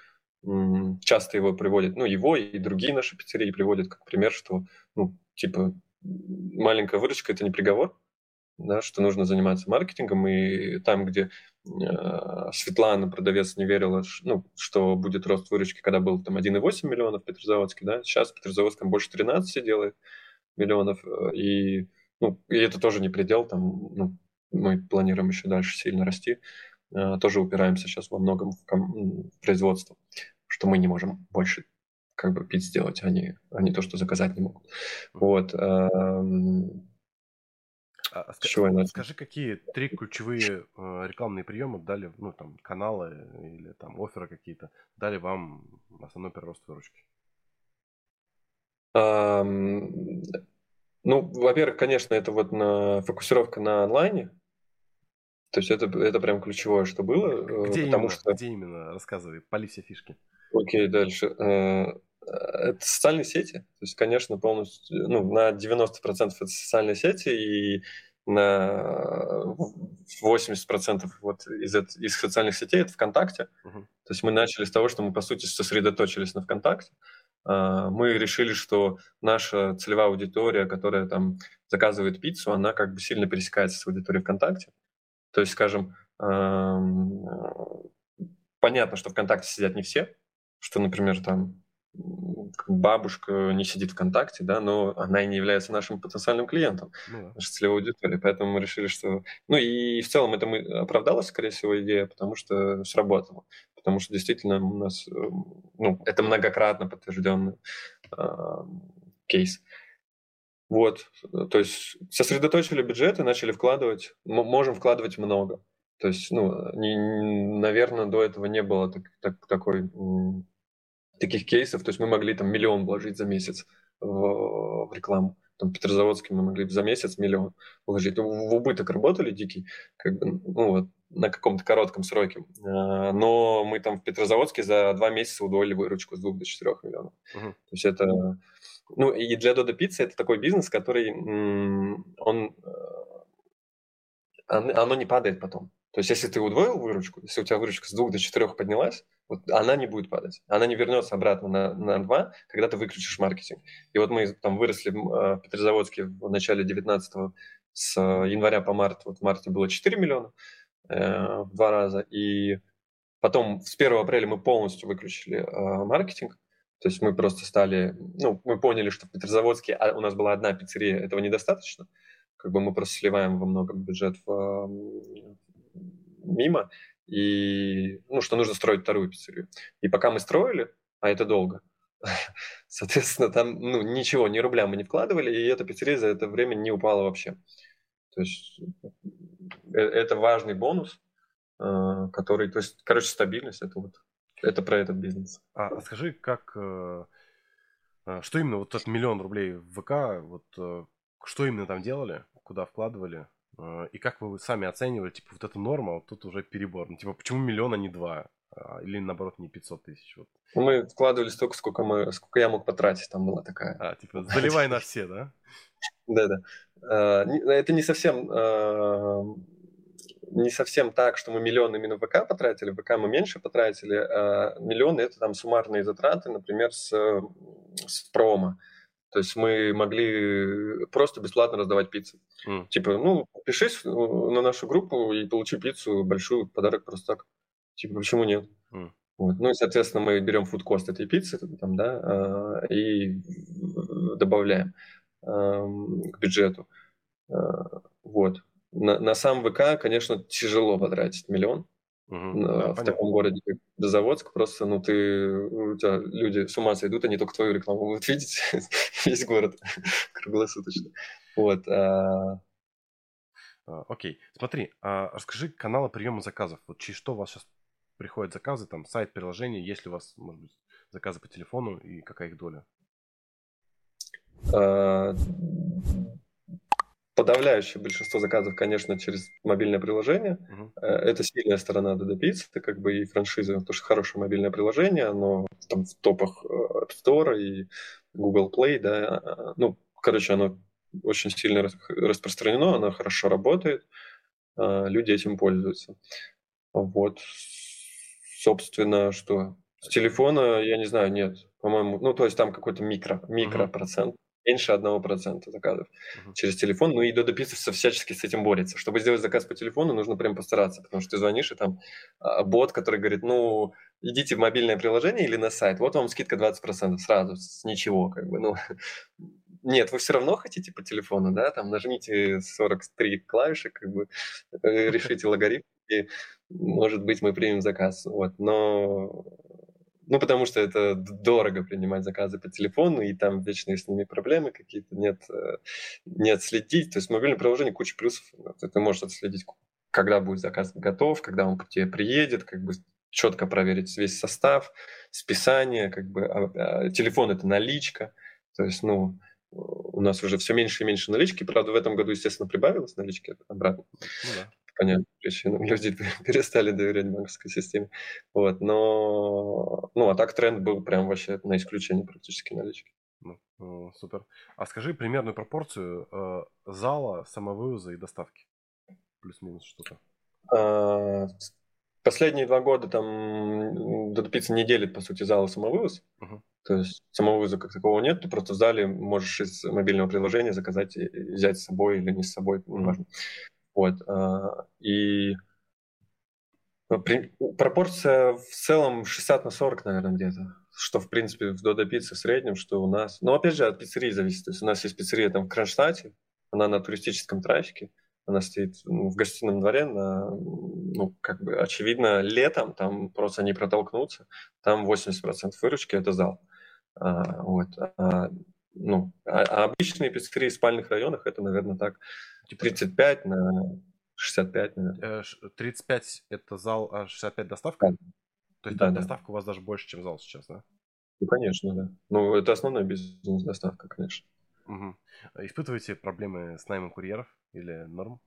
часто его приводят, ну, его и другие наши пиццерии приводят как пример, что, ну, типа, маленькая выручка – это не приговор, да, что нужно заниматься маркетингом, и там, где э, Светлана, продавец, не верила, ну, что будет рост выручки, когда был там 1,8 миллионов в Петрозаводске, да, сейчас в Петрозаводском больше 13 делает миллионов, э, и, ну, и это тоже не предел, там, ну, мы планируем еще дальше сильно расти, э, тоже упираемся сейчас во многом в, ком- в производство что мы не можем больше как бы пить сделать, а не, а не то, что заказать не могут. Вот. А А, ска- скажи, какие три ключевые э, рекламные приемы дали, ну, там, каналы или там оферы какие-то, дали вам основной прирост выручки? Um, ну, во-первых, конечно, это вот на, фокусировка на онлайне. То есть это, это прям ключевое, что было. Э, Где потому именно? Что... Где именно? Рассказывай, пали все фишки. Окей, дальше. Э, это социальные сети. То есть, конечно, полностью, ну, на 90% это социальные сети, и на 80% вот из, из социальных сетей это ВКонтакте. Uh-huh. То есть мы начали с того, что мы, по сути, сосредоточились на ВКонтакте. А, мы решили, что наша целевая аудитория, которая там заказывает пиццу, она как бы сильно пересекается с аудиторией ВКонтакте. То есть, скажем, понятно, что ВКонтакте сидят не все, что, например, там бабушка не сидит ВКонтакте, да, но она и не является нашим потенциальным клиентом, ну, да. нашей целевой аудиторией. Поэтому мы решили, что... Ну и в целом это мы оправдалась, скорее всего, идея, потому что сработало. Потому что действительно у нас... Эм, ну, это многократно подтвержденный э, кейс. Вот, то есть сосредоточили бюджет и начали вкладывать. Мы можем вкладывать много. То есть, ну, не, наверное, до этого не было так, так, такой таких кейсов, то есть мы могли там миллион вложить за месяц в, в рекламу. Там в Петрозаводске мы могли за месяц миллион вложить. В убыток работали дикий, как бы, ну вот, на каком-то коротком сроке. А, но мы там в Петрозаводске за два месяца удвоили выручку с 2 до 4 миллионов. Uh-huh. То есть это... Ну и для Додо Пиццы это такой бизнес, который он... Э, оно не падает потом. То есть, если ты удвоил выручку, если у тебя выручка с 2 до 4 поднялась, вот она не будет падать. Она не вернется обратно на, на 2, когда ты выключишь маркетинг. И вот мы там выросли в Петрозаводске в начале 19 с января по март. Вот в марте было 4 миллиона э, в два раза. И потом с 1 апреля мы полностью выключили э, маркетинг. То есть мы просто стали, ну, мы поняли, что в Петрозаводске а у нас была одна пиццерия, этого недостаточно. Как бы мы просто сливаем во многом бюджет в, мимо, и ну, что нужно строить вторую пиццерию. И пока мы строили, а это долго, соответственно, там ну, ничего, ни рубля мы не вкладывали, и эта пиццерия за это время не упала вообще. То есть э, это важный бонус, э, который, то есть, короче, стабильность, это вот, это про этот бизнес. А, а скажи, как, э, что именно вот этот миллион рублей в ВК, вот что именно там делали, куда вкладывали? И как вы сами оценивали, типа, вот эта норма, вот тут уже перебор. Ну, типа, почему миллион, а не два? А, или наоборот, не 500 тысяч? Вот. Мы вкладывали столько, сколько, мы, сколько я мог потратить, там была такая. А, типа, заливай на все, да? Да-да. А, это не совсем не совсем так, что мы миллион именно в ВК потратили, в ВК мы меньше потратили, а миллион это там суммарные затраты, например, с, с промо. То есть мы могли просто бесплатно раздавать пиццу. Mm. Типа, ну, пишись на нашу группу и получи пиццу, большую, подарок просто так. Типа, почему нет? Mm. Вот. Ну и, соответственно, мы берем фудкост этой пиццы там, да, и добавляем к бюджету. А, вот. На, на сам ВК, конечно, тяжело потратить миллион. Угу, да, в понятно. таком городе, как Заводск, просто, ну, ты, у тебя люди с ума сойдут, они только твою рекламу будут видеть, весь город круглосуточно. Вот. А... А, окей, смотри, а расскажи каналы приема заказов. Вот через что у вас сейчас приходят заказы, там, сайт, приложение, есть ли у вас, может быть, заказы по телефону и какая их доля? А, подавляющее большинство заказов, конечно, через мобильное приложение. Uh-huh. Это сильная сторона Pizza, это как бы и франшиза, потому что хорошее мобильное приложение, оно там в топах э, App Store и Google Play, да, а, а, ну, короче, оно очень сильно распространено, оно хорошо работает, люди этим пользуются. Вот, собственно, что с телефона, я не знаю, нет, по-моему, ну, то есть там какой-то микро, микропроцент. Uh-huh меньше 1% заказов uh-huh. через телефон. Ну и Dodo Pizza всячески с этим борется. Чтобы сделать заказ по телефону, нужно прям постараться, потому что ты звонишь, и там а, бот, который говорит, ну, идите в мобильное приложение или на сайт, вот вам скидка 20% сразу, с ничего, как бы, ну, нет, вы все равно хотите по телефону, да, там нажмите 43 клавиши, как бы, э, решите логарифм, и, может быть, мы примем заказ, вот, но ну, потому что это дорого принимать заказы по телефону, и там вечные с ними проблемы какие-то, нет, э, не отследить. То есть мобильное приложение куча плюсов. Ты можешь отследить, когда будет заказ готов, когда он к тебе приедет, как бы четко проверить весь состав, списание, как бы а, а, телефон это наличка. То есть, ну, у нас уже все меньше и меньше налички. Правда, в этом году, естественно, прибавилось налички обратно. Ну, да понятным причинам люди перестали доверять банковской системе. Вот, но, ну, а так тренд был прям вообще на исключение практически налички. Ну, супер. А скажи примерную пропорцию э, зала, самовывоза и доставки. Плюс-минус что-то. А, последние два года там до пиццы не делит, по сути, зал и самовывоз. Uh-huh. То есть самовывоза как такового нет, ты просто в зале можешь из мобильного приложения заказать и взять с собой или не с собой, неважно. Вот. А, и ну, пропорция в целом 60 на 40, наверное, где-то. Что, в принципе, в Додо Пицце в среднем, что у нас... Но, опять же, от пиццерии зависит. То есть у нас есть пиццерия там в Кронштадте, она на туристическом трафике, она стоит ну, в гостином дворе, на, ну, как бы, очевидно, летом там просто не протолкнуться. Там 80% выручки – это зал. А, вот. А, ну, а, а обычные пиццерии в спальных районах – это, наверное, так 35 типа на 65, наверное. 35 э, это зал, а 65 доставка? Да. То есть да, доставка да. у вас даже больше, чем зал сейчас, да? Ну, конечно, да. Ну, это основной бизнес доставка, конечно. Угу. Испытываете проблемы с наймом курьеров или норм?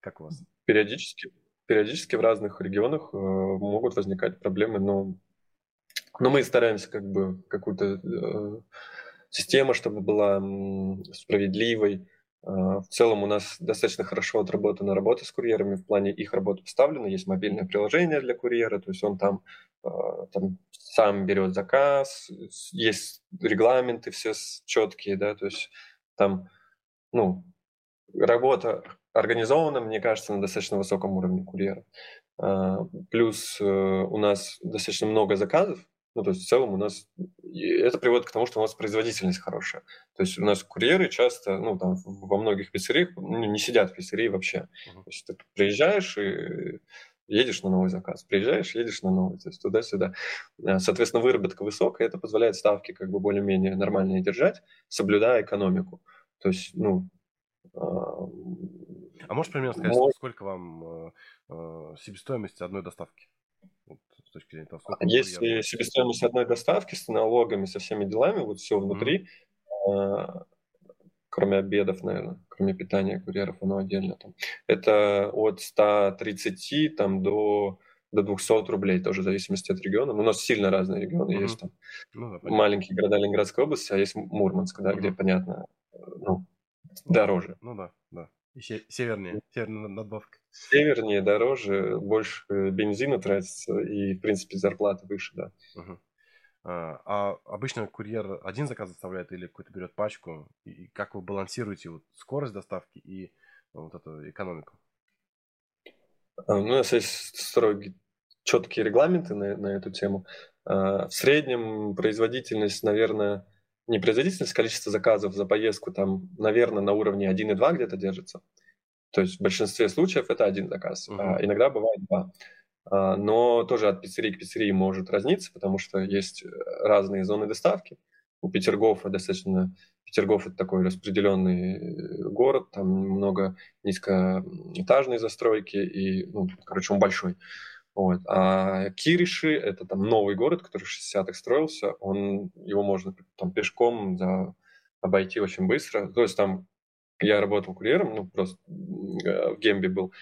Как у вас? Периодически. Периодически в разных регионах э, могут возникать проблемы, но, но мы стараемся как бы какую-то э, систему, чтобы была справедливой, а, в целом у нас достаточно хорошо отработана работа с курьерами, в плане их работы поставлена, есть мобильное приложение для курьера, то есть он там, а, там сам берет заказ, есть регламенты все четкие, да, то есть там, ну, работа организована, мне кажется, на достаточно высоком уровне курьера. А, плюс э, у нас достаточно много заказов, ну, то есть в целом у нас... это приводит к тому, что у нас производительность хорошая. То есть у нас курьеры часто, ну, там, во многих пиццериях ну, не сидят в пиццерии вообще. Uh-huh. То есть ты приезжаешь и едешь на новый заказ, приезжаешь, едешь на новый, то есть туда-сюда. А, соответственно, выработка высокая, это позволяет ставки как бы более-менее нормальные держать, соблюдая экономику. То есть, ну... А, можешь примерно сказать, мой... сколько вам э, э, себестоимость одной доставки? Точки зрения того, сколько Если я... себестоимость одной доставки с налогами, со всеми делами, вот все внутри, mm-hmm. кроме обедов, наверное, кроме питания курьеров, оно отдельно там, это от 130 там, до до 200 рублей, тоже в зависимости от региона. Но у нас сильно разные регионы. Mm-hmm. Есть там ну, да, маленькие города Ленинградской области, а есть Мурманск, да, mm-hmm. где, понятно, ну, дороже. Ну да, да. И севернее, северная надбавка. Севернее, дороже, больше бензина тратится, и, в принципе, зарплата выше, да. Угу. А, а обычно курьер один заказ заставляет или какой-то берет пачку? И как вы балансируете вот скорость доставки и вот эту экономику? А, ну, у нас есть строгие, четкие регламенты на, на эту тему. А, в среднем производительность, наверное, не производительность, количество заказов за поездку там, наверное, на уровне 1,2 где-то держится. То есть в большинстве случаев это один заказ. Uh-huh. А иногда бывает два. А, но тоже от пиццерии к пиццерии может разниться, потому что есть разные зоны доставки. У Петергофа достаточно... Петергоф – это такой распределенный город, там много низкоэтажной застройки, и, ну, короче, он большой. Вот. А Кириши – это там новый город, который в 60-х строился. Он, его можно там пешком за, обойти очень быстро. То есть там я работал курьером, ну, просто э, в Гембе был,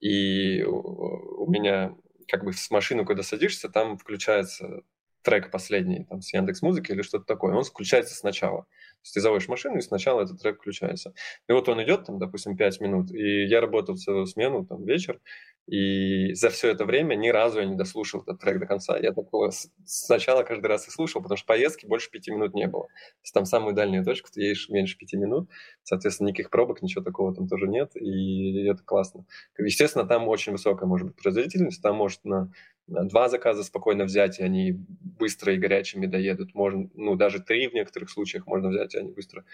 и у меня как бы с машины, когда садишься, там включается трек последний, там, с Яндекс Музыки или что-то такое, он включается сначала. То есть ты заводишь машину, и сначала этот трек включается. И вот он идет, там, допустим, 5 минут, и я работал целую смену, там, вечер, и за все это время ни разу я не дослушал этот трек до конца. Я такого сначала каждый раз и слушал, потому что поездки больше пяти минут не было. То есть там самую дальнюю точку ты едешь меньше пяти минут, соответственно, никаких пробок, ничего такого там тоже нет, и это классно. Естественно, там очень высокая может быть производительность, там может на два заказа спокойно взять, и они быстро и горячими доедут. Можно, ну, даже три в некоторых случаях можно взять, и они быстро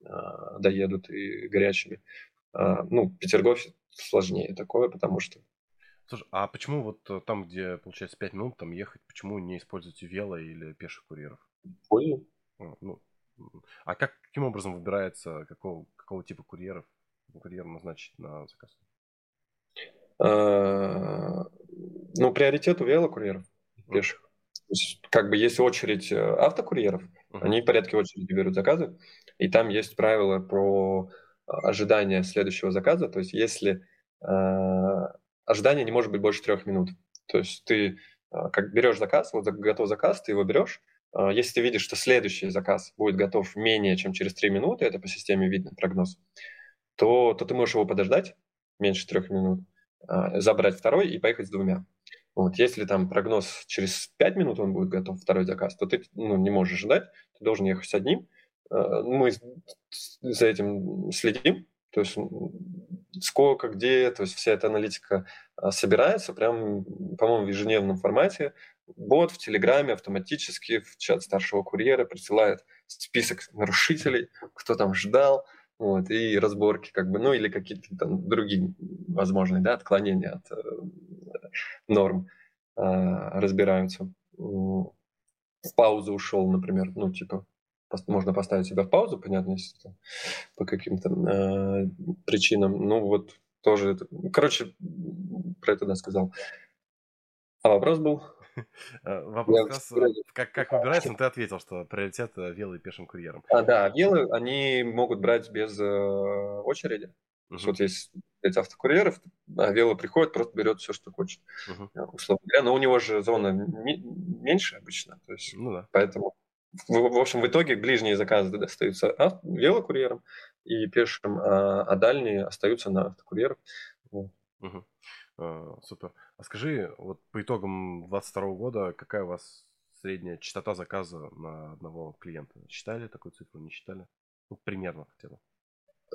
э, доедут и горячими. Э, ну, Петергофе сложнее такое, потому что Слушай, а почему вот э, там, где, получается, 5 минут там ехать, почему не используете вело или пеших курьеров? Понял. А, ну, а как, каким образом выбирается, какого, какого типа курьеров курьер назначить на заказ? А, ну, приоритет у велокурьеров пеших. Как бы есть очередь э, автокурьеров, они в порядке очереди берут заказы, и там есть правила про ожидание следующего заказа. То есть, если э, ожидание не может быть больше трех минут, то есть ты э, как берешь заказ, вот готов заказ, ты его берешь, э, если ты видишь, что следующий заказ будет готов менее чем через три минуты, это по системе видно прогноз, то, то ты можешь его подождать меньше трех минут, э, забрать второй и поехать с двумя. Вот, если там прогноз через 5 минут он будет готов, второй заказ, то ты ну, не можешь ждать, ты должен ехать с одним. Э, мы за этим следим, то есть сколько, где, то есть вся эта аналитика а, собирается прям, по-моему, в ежедневном формате. Бот в Телеграме автоматически в чат старшего курьера присылает список нарушителей, кто там ждал, вот, и разборки, как бы, ну или какие-то там другие возможные, да, отклонения от э, норм э, разбираются. В паузу ушел, например, ну, типа, можно поставить себя в паузу, понятно, если это по каким-то э, причинам. Ну, вот тоже, это, короче, про это, да, сказал. А вопрос был? Э, вопрос как раз, как, как выбирается, но ты ответил, что приоритет э, велы и пешим курьером. А, да, велы, они могут брать без э, очереди. Uh-huh. Вот есть эти автокурьеров, а вело приходит, просто берет все, что хочет, uh-huh. условно говоря. Но у него же зона меньше обычно, то есть, ну, да. поэтому в, общем, в итоге ближние заказы достаются велокурьерам и пешим, а, а дальние остаются на автокурьерах. Угу. А, супер. А скажи, вот по итогам 2022 года, какая у вас средняя частота заказа на одного клиента? Считали такую цифру, не считали? Ну, примерно хотя бы.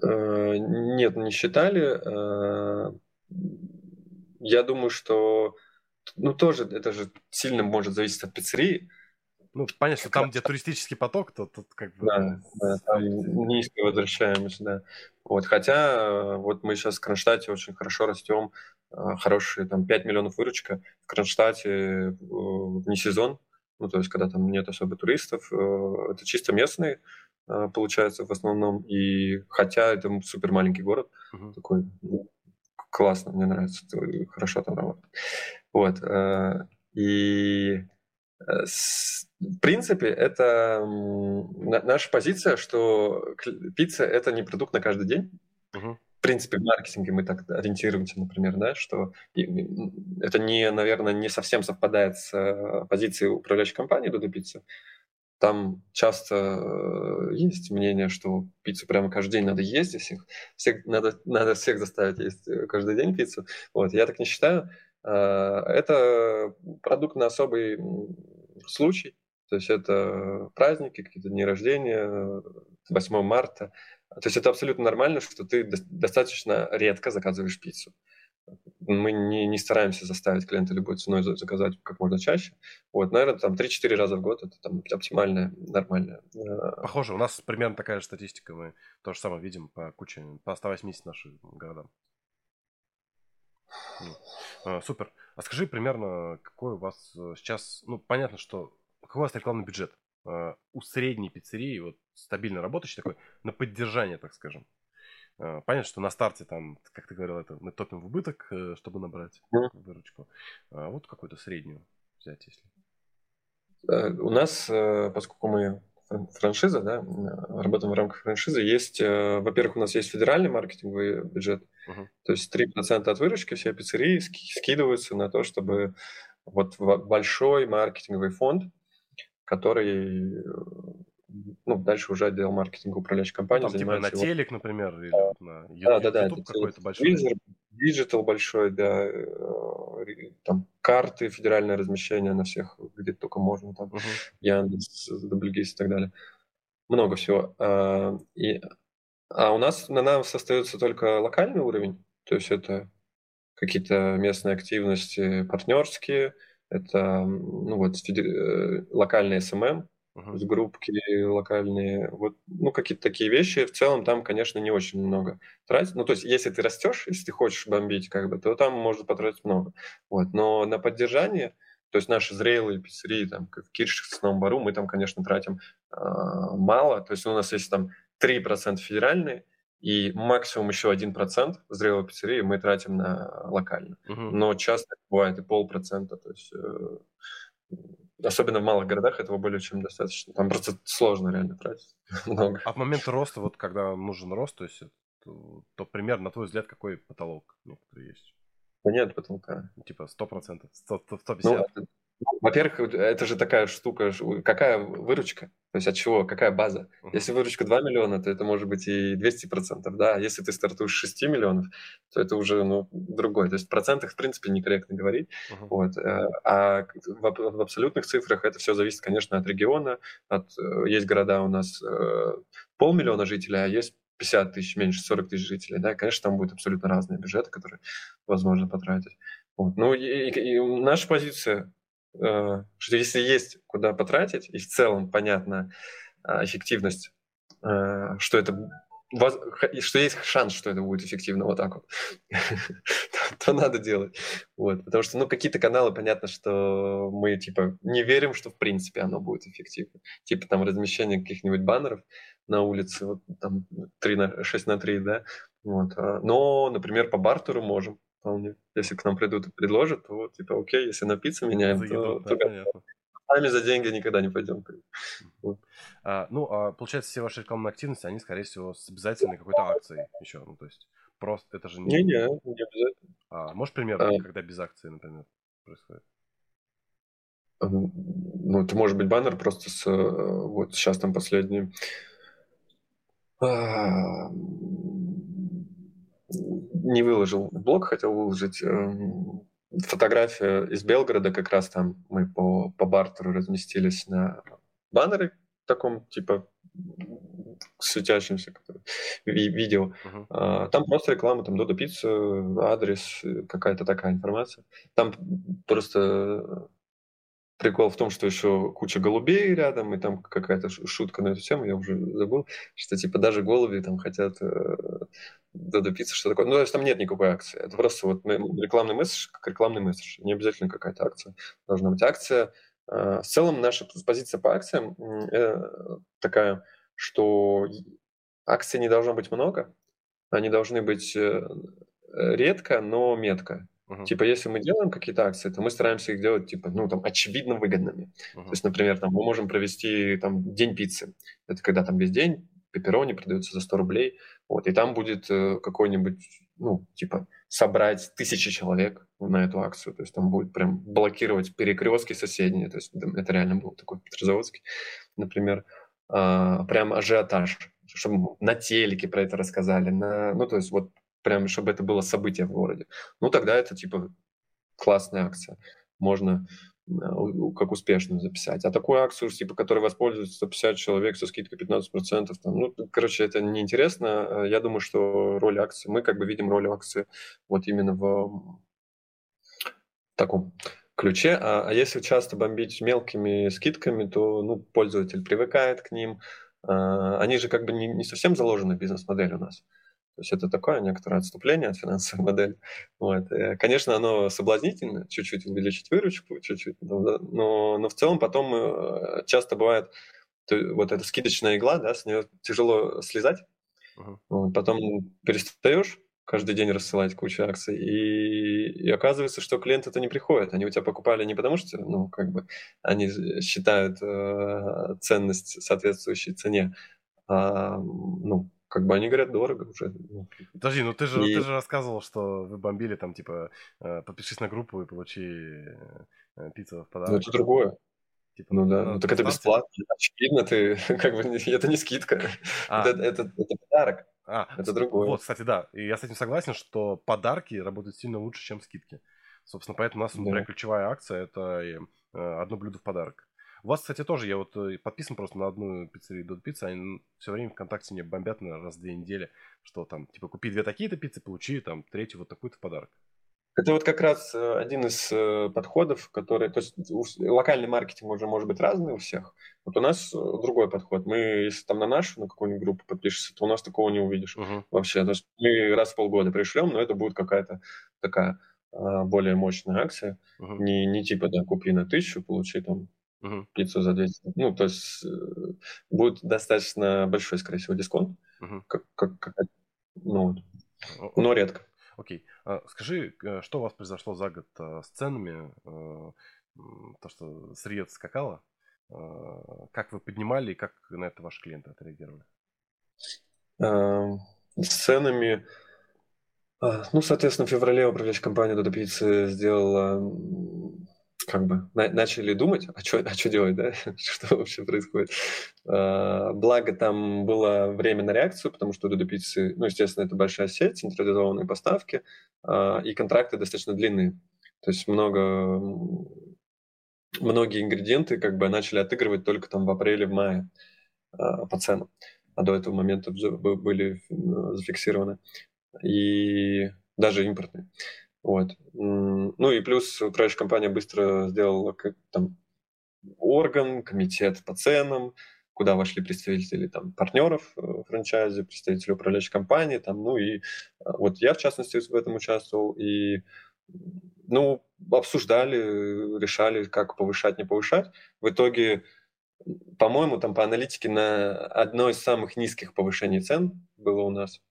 Э, нет, не считали. Э, я думаю, что ну тоже это же сильно может зависеть от пиццерии. Ну, понятно, что там, где туристический поток, то тут как бы... Да, да там низко возвращаемся, да. Вот, хотя э, вот мы сейчас в Кронштадте очень хорошо растем, э, хорошие там 5 миллионов выручка. В Кронштадте э, не сезон, ну, то есть когда там нет особо туристов, это чисто местные, получается, в основном. И хотя это супер маленький город, uh-huh. такой ну, классно, мне нравится, хорошо там работает. Вот. И в принципе, это наша позиция, что пицца это не продукт на каждый день. Угу. В принципе, в маркетинге мы так ориентируемся, например, да, что это не, наверное, не совсем совпадает с э, позицией управляющей компании Додо Пицца. Там часто э, есть мнение, что пиццу прямо каждый день надо есть. Их. Всех, надо, надо всех заставить есть э, каждый день пиццу. Вот, я так не считаю. Это продукт на особый случай. То есть это праздники, какие-то дни рождения, 8 марта. То есть это абсолютно нормально, что ты достаточно редко заказываешь пиццу. Мы не, не стараемся заставить клиента любой ценой заказать как можно чаще. Вот, наверное, там 3-4 раза в год это там оптимальное, нормальное. Э, Похоже, у нас примерно такая же статистика. Мы то же самое видим по куче, по 180 нашим городам. А, супер. А скажи примерно, какой у вас э, сейчас, ну, понятно, что какой у вас рекламный бюджет? Uh, у средней пиццерии, вот стабильно работающей такой, на поддержание, так скажем. Uh, понятно, что на старте там, как ты говорил, это мы топим в убыток, uh, чтобы набрать mm. выручку. А вот какую-то среднюю взять, если. Э, у нас, э, поскольку мы франшиза, да, работаем в рамках франшизы, есть, э, во-первых, у нас есть федеральный маркетинговый бюджет, uh-huh. то есть 3% от выручки всей пиццерии скидываются на то, чтобы вот большой маркетинговый фонд, который ну, дальше уже отдел маркетинга управляющей компании там, типа на телек, например, или да. на YouTube, да, да, YouTube какой-то большой. Диджитал большой, да, э, там карты, федеральное размещение на всех, где только можно, там, uh-huh. Яндекс, ДубльГИС и так далее. Много всего. А, и, а у нас на нас остается только локальный уровень, то есть это какие-то местные активности партнерские, это ну вот э, локальный SMM, угу. есть группки локальные, вот, ну, какие-то такие вещи. В целом там, конечно, не очень много тратить. Ну, то есть, если ты растешь, если ты хочешь бомбить, как бы, то там можно потратить много. Вот. Но на поддержание, то есть наши зрелые пиццерии, там, в Кирше, в Новом Бару, мы там, конечно, тратим э, мало. То есть у нас есть там 3% федеральные, и максимум еще 1% зрелой пиццерии мы тратим на локально. Угу. Но часто бывает и полпроцента. То есть, э, особенно в малых городах этого более чем достаточно. Там просто сложно реально тратить много. А в момент роста, вот когда нужен рост, то есть то, то примерно, на твой взгляд, какой потолок некоторые есть? Да нет потолка. Типа 100%, 100, 150%. Ну, во-первых, это же такая штука, какая выручка, то есть от чего, какая база. Если выручка 2 миллиона, то это может быть и 200%, да, если ты стартуешь с 6 миллионов, то это уже, ну, другой. То есть в процентах, в принципе, некорректно говорить. Uh-huh. Вот. Э, а в, в абсолютных цифрах это все зависит, конечно, от региона. От, э, есть города у нас э, полмиллиона жителей, а есть 50 тысяч, меньше 40 тысяч жителей, да, конечно, там будут абсолютно разные бюджеты, которые возможно потратить. Вот. Ну и, и, и наша позиция Э, что если есть куда потратить, и в целом понятна а, эффективность, э, что это что есть шанс, что это будет эффективно вот так вот, то надо делать. Вот. Потому что, ну, какие-то каналы, понятно, что мы, типа, не верим, что, в принципе, оно будет эффективно. Типа, там, размещение каких-нибудь баннеров на улице, вот, там, 3 на, 6 на 3, да, вот. А, но, например, по бартеру можем вполне. Если к нам придут и предложат, то типа окей, если на пиццу меняем, за то, да, то сами за деньги никогда не пойдем. Вот. А, ну, а, получается, все ваши рекламные активности, они, скорее всего, с обязательной какой-то акцией еще. Ну, то есть, просто это же не... Не-не, не обязательно. А, можешь пример, а... когда без акции, например, происходит? Ну, это может быть баннер просто с... Вот сейчас там последний а, не выложил блог, хотел выложить э, фотографию из Белгорода, как раз там мы по, по бартеру разместились на баннере таком, типа, светящемся ви- видео. Uh-huh. А, там просто реклама, там Додо Пицца, адрес, какая-то такая информация. Там просто прикол в том, что еще куча голубей рядом, и там какая-то шутка на эту тему, я уже забыл, что типа даже голуби там хотят Пицца, что такое. Ну, то есть там нет никакой акции. Это просто вот рекламный месседж, как рекламный месседж. Не обязательно какая-то акция. Должна быть акция. Э, в целом наша позиция по акциям э, такая, что акций не должно быть много, они должны быть э, редко, но метко. Uh-huh. Типа, если мы делаем какие-то акции, то мы стараемся их делать, типа, ну, там, очевидно выгодными. Uh-huh. То есть, например, там, мы можем провести, там, день пиццы. Это когда там весь день пепперони продается за 100 рублей, вот, и там будет э, какой-нибудь, ну, типа, собрать тысячи человек на эту акцию, то есть там будет прям блокировать перекрестки соседние, то есть это реально был такой Петрозаводский, например, а, прям ажиотаж, чтобы на телеке про это рассказали, на, ну, то есть вот прям, чтобы это было событие в городе. Ну, тогда это, типа, классная акция. Можно как успешную записать. А такую акцию, типа, которой воспользуются 150 человек со скидкой 15%, там, ну, короче, это неинтересно. Я думаю, что роль акции, мы как бы видим роль акции вот именно в таком ключе. А, а если часто бомбить мелкими скидками, то ну, пользователь привыкает к ним. А, они же как бы не, не совсем заложены в бизнес-модель у нас. То есть это такое некоторое отступление от финансовой модели. Вот. И, конечно, оно соблазнительно, чуть-чуть увеличить выручку, чуть-чуть, но, но, но в целом потом э, часто бывает вот эта скидочная игла, да, с нее тяжело слезать. Uh-huh. Вот, потом перестаешь каждый день рассылать кучу акций, и, и оказывается, что клиенты это не приходят. Они у тебя покупали не потому, что, ну, как бы, они считают э, ценность соответствующей цене, а, ну, как бы они говорят дорого уже. Ну, Подожди, ну ты же, и... ты же рассказывал, что вы бомбили там, типа, э, подпишись на группу и получи э, пиццу в подарок. Ну это другое. Типа, ну да, ну так это бесплатно, очевидно, ты как бы это не скидка, а. это, это, это подарок, а, это другое. Вот, кстати, да, и я с этим согласен, что подарки работают сильно лучше, чем скидки. Собственно, поэтому у нас, например, да. ключевая акция – это э, одно блюдо в подарок. У вас, кстати, тоже, я вот э, подписан просто на одну пиццерию Дод Пицца, они все время ВКонтакте мне бомбят на раз в две недели, что там, типа, купи две такие-то пиццы, получи там третью вот такую-то в подарок. Это вот как раз э, один из э, подходов, который... То есть локальный маркетинг уже может быть разный у всех. Вот у нас другой подход. Мы, если там на нашу, на какую-нибудь группу подпишешься, то у нас такого не увидишь uh-huh. вообще. То есть мы раз в полгода пришлем, но это будет какая-то такая более мощная акция. Uh-huh. Не, не типа, да, купи на тысячу, получи там uh-huh. пиццу за 200. Ну, то есть будет достаточно большой, скорее всего, дисконт. Uh-huh. Как, как, как, ну, но редко. Окей. А скажи, э, что у вас произошло за год э, с ценами? Э, то, что сырье скакало. Как вы поднимали и как на это ваши клиенты отреагировали? Эм, с ценами... Ну, соответственно, в феврале управляющая компания Dodo Pizza сделала как бы на, начали думать, а что а делать, да, что вообще происходит. А, благо там было время на реакцию, потому что Dodo Pizza, ну, естественно, это большая сеть, централизованные поставки, а, и контракты достаточно длинные. То есть много, многие ингредиенты как бы начали отыгрывать только там в апреле, в мае а, по ценам, а до этого момента были зафиксированы. И даже импортные. Вот. Ну и плюс управляющая компания быстро сделала как, там, орган, комитет по ценам, куда вошли представители там, партнеров э, франчайзи, представители управляющей компании. Там, ну и э, вот я, в частности, в этом участвовал. И ну, обсуждали, решали, как повышать, не повышать. В итоге, по-моему, там по аналитике на одно из самых низких повышений цен было у нас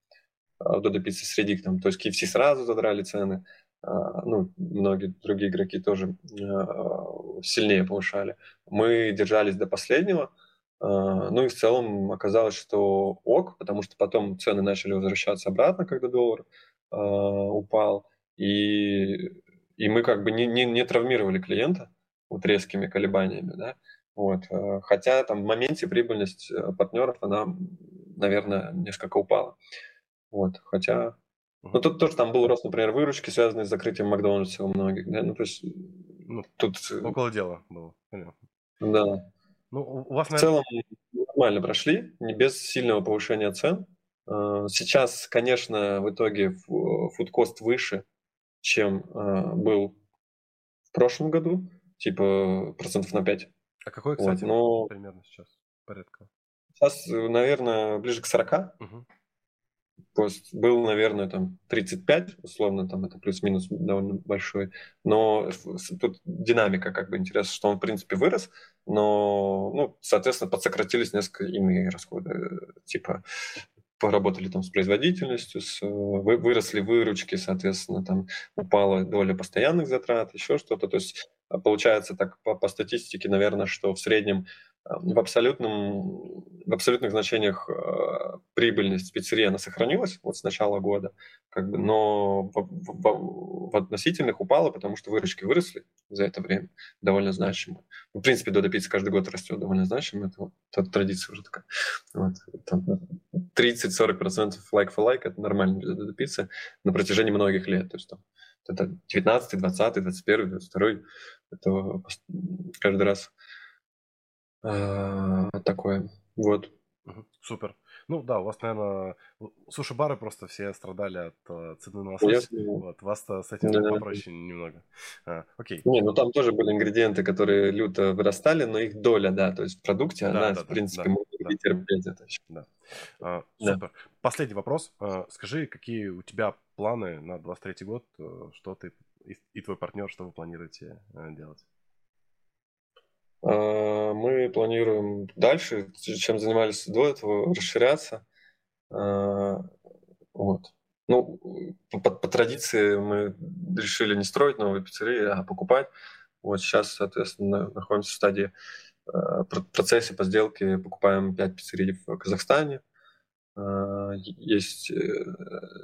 в Dodo Pizza среди там, то есть KFC сразу задрали цены, ну, многие другие игроки тоже а, сильнее повышали. Мы держались до последнего, а, ну и в целом оказалось, что ок, потому что потом цены начали возвращаться обратно, когда доллар упал, и, и мы как бы не, не, не травмировали клиента вот резкими колебаниями, да, вот. Хотя там в моменте прибыльность партнеров, она, наверное, несколько упала. Вот. Хотя ну, тут тоже там был рост, например, выручки, связанный с закрытием Макдональдса у многих, да, ну, то есть ну, тут... Э, около дела было, понятно. Да. Ну, у вас, наверное... В целом нормально прошли, не без сильного повышения цен. А, сейчас, конечно, в итоге фудкост выше, чем а, был в прошлом году, типа процентов на 5. А какой, кстати, вот, но... примерно сейчас порядка? Сейчас, наверное, ближе к 40. Угу. Был, наверное, там 35, условно, там это плюс-минус довольно большой. Но тут динамика как бы интересна, что он, в принципе, вырос, но, ну, соответственно, подсократились несколько иные расходы, типа поработали там с производительностью, с, вы, выросли выручки, соответственно, там упала доля постоянных затрат, еще что-то. То есть получается так по, по статистике, наверное, что в среднем в, абсолютном, в абсолютных значениях э, прибыльность пиццерии она сохранилась вот с начала года, как бы, но в, в, в относительных упала, потому что выручки выросли за это время довольно значимо. В принципе, Дода Пицца каждый год растет довольно значимо, это, вот, это традиция уже такая. Вот, 30-40% like for like это нормально для Дода Пиццы на протяжении многих лет. То есть там это 19, 20, 21, 22, это каждый раз такое. Вот. Супер. Ну да, у вас, наверное, суши-бары просто все страдали от uh, цены на лосось. Вот, вас-то с этим да, попроще да. немного. А, окей. Не, ну там тоже были ингредиенты, которые люто вырастали, но их доля, да, то есть в продукте, да, она, да, в принципе, да, может да. терпеть это. Да. А, супер. Да. Последний вопрос. А, скажи, какие у тебя планы на 23 год, э, что ты и, и твой партнер, что вы планируете э, делать? А, мы планируем дальше, чем занимались до этого, расширяться. А, вот. Ну, по, по традиции мы решили не строить новые пиццерии, а покупать. Вот сейчас, соответственно, находимся в стадии э, процессе по сделке, покупаем 5 пиццерий в Казахстане. Э, есть, э,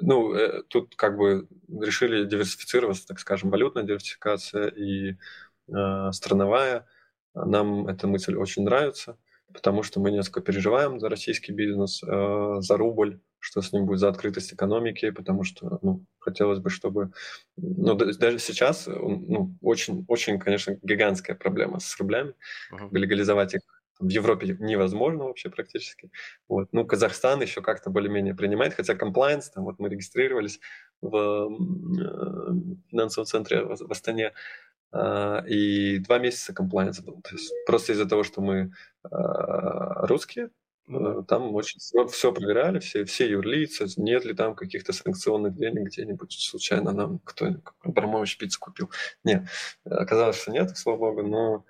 ну, э, тут как бы решили диверсифицироваться, так скажем, валютная диверсификация и э, страновая. Нам эта мысль очень нравится, потому что мы несколько переживаем за российский бизнес, э, за рубль, что с ним будет за открытость экономики, потому что ну, хотелось бы, чтобы... Ну, даже сейчас ну, очень, очень, конечно, гигантская проблема с рублями, uh-huh. легализовать их в Европе невозможно вообще практически. Вот. Ну, Казахстан еще как-то более-менее принимает, хотя комплайенс, там вот мы регистрировались в э, финансовом центре в Астане, а, и два месяца комплайенс был. То есть просто из-за того, что мы а, русские, ну э, там очень все, проверяли, все, все юрлицы, нет ли там каких-то санкционных денег где-нибудь случайно нам кто Абрамович пиццу купил. Нет, оказалось, что нет, слава богу, но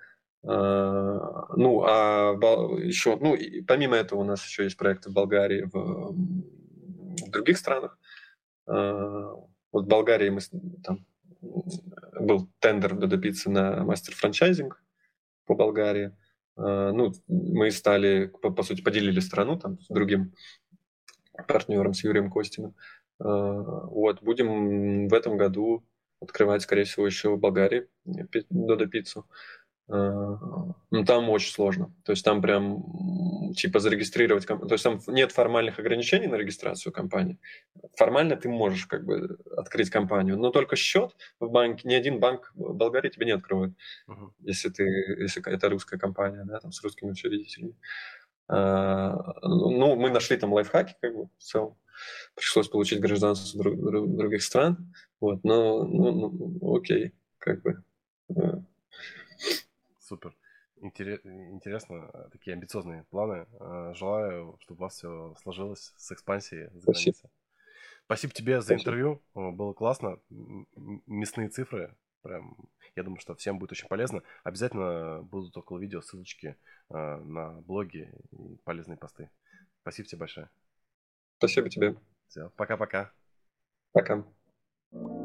а, ну, а еще, ну, и помимо этого у нас еще есть проекты в Болгарии, в, в других странах. А, вот в Болгарии мы там был тендер добиться на мастер-франчайзинг по Болгарии. А, ну, мы стали, по, по сути, поделили страну там с другим партнером, с Юрием Костиным. Вот, будем в этом году открывать, скорее всего, еще в Болгарии Додо пиццу. Э, ну, там очень сложно. То есть там прям типа зарегистрировать... То есть там нет формальных ограничений на регистрацию компании. Формально ты можешь как бы открыть компанию, но только счет в банке, ни один банк в Болгарии тебе не откроет, uh-huh. если ты, если это русская компания, да, там с русскими учредителями. А, ну, мы нашли там лайфхаки, как бы, в целом. Пришлось получить гражданство друг, друг, других стран. Вот, но, ну, ну, окей, как бы. Супер. Интересно, такие амбициозные планы. Э, желаю, чтобы у вас все сложилось с экспансией за границей. Спасибо тебе за интервью. Было классно. Мясные цифры. Прям, я думаю, что всем будет очень полезно. Обязательно будут около видео ссылочки э, на блоги и полезные посты. Спасибо тебе большое. Спасибо тебе. Все, пока-пока. Пока. -пока. пока.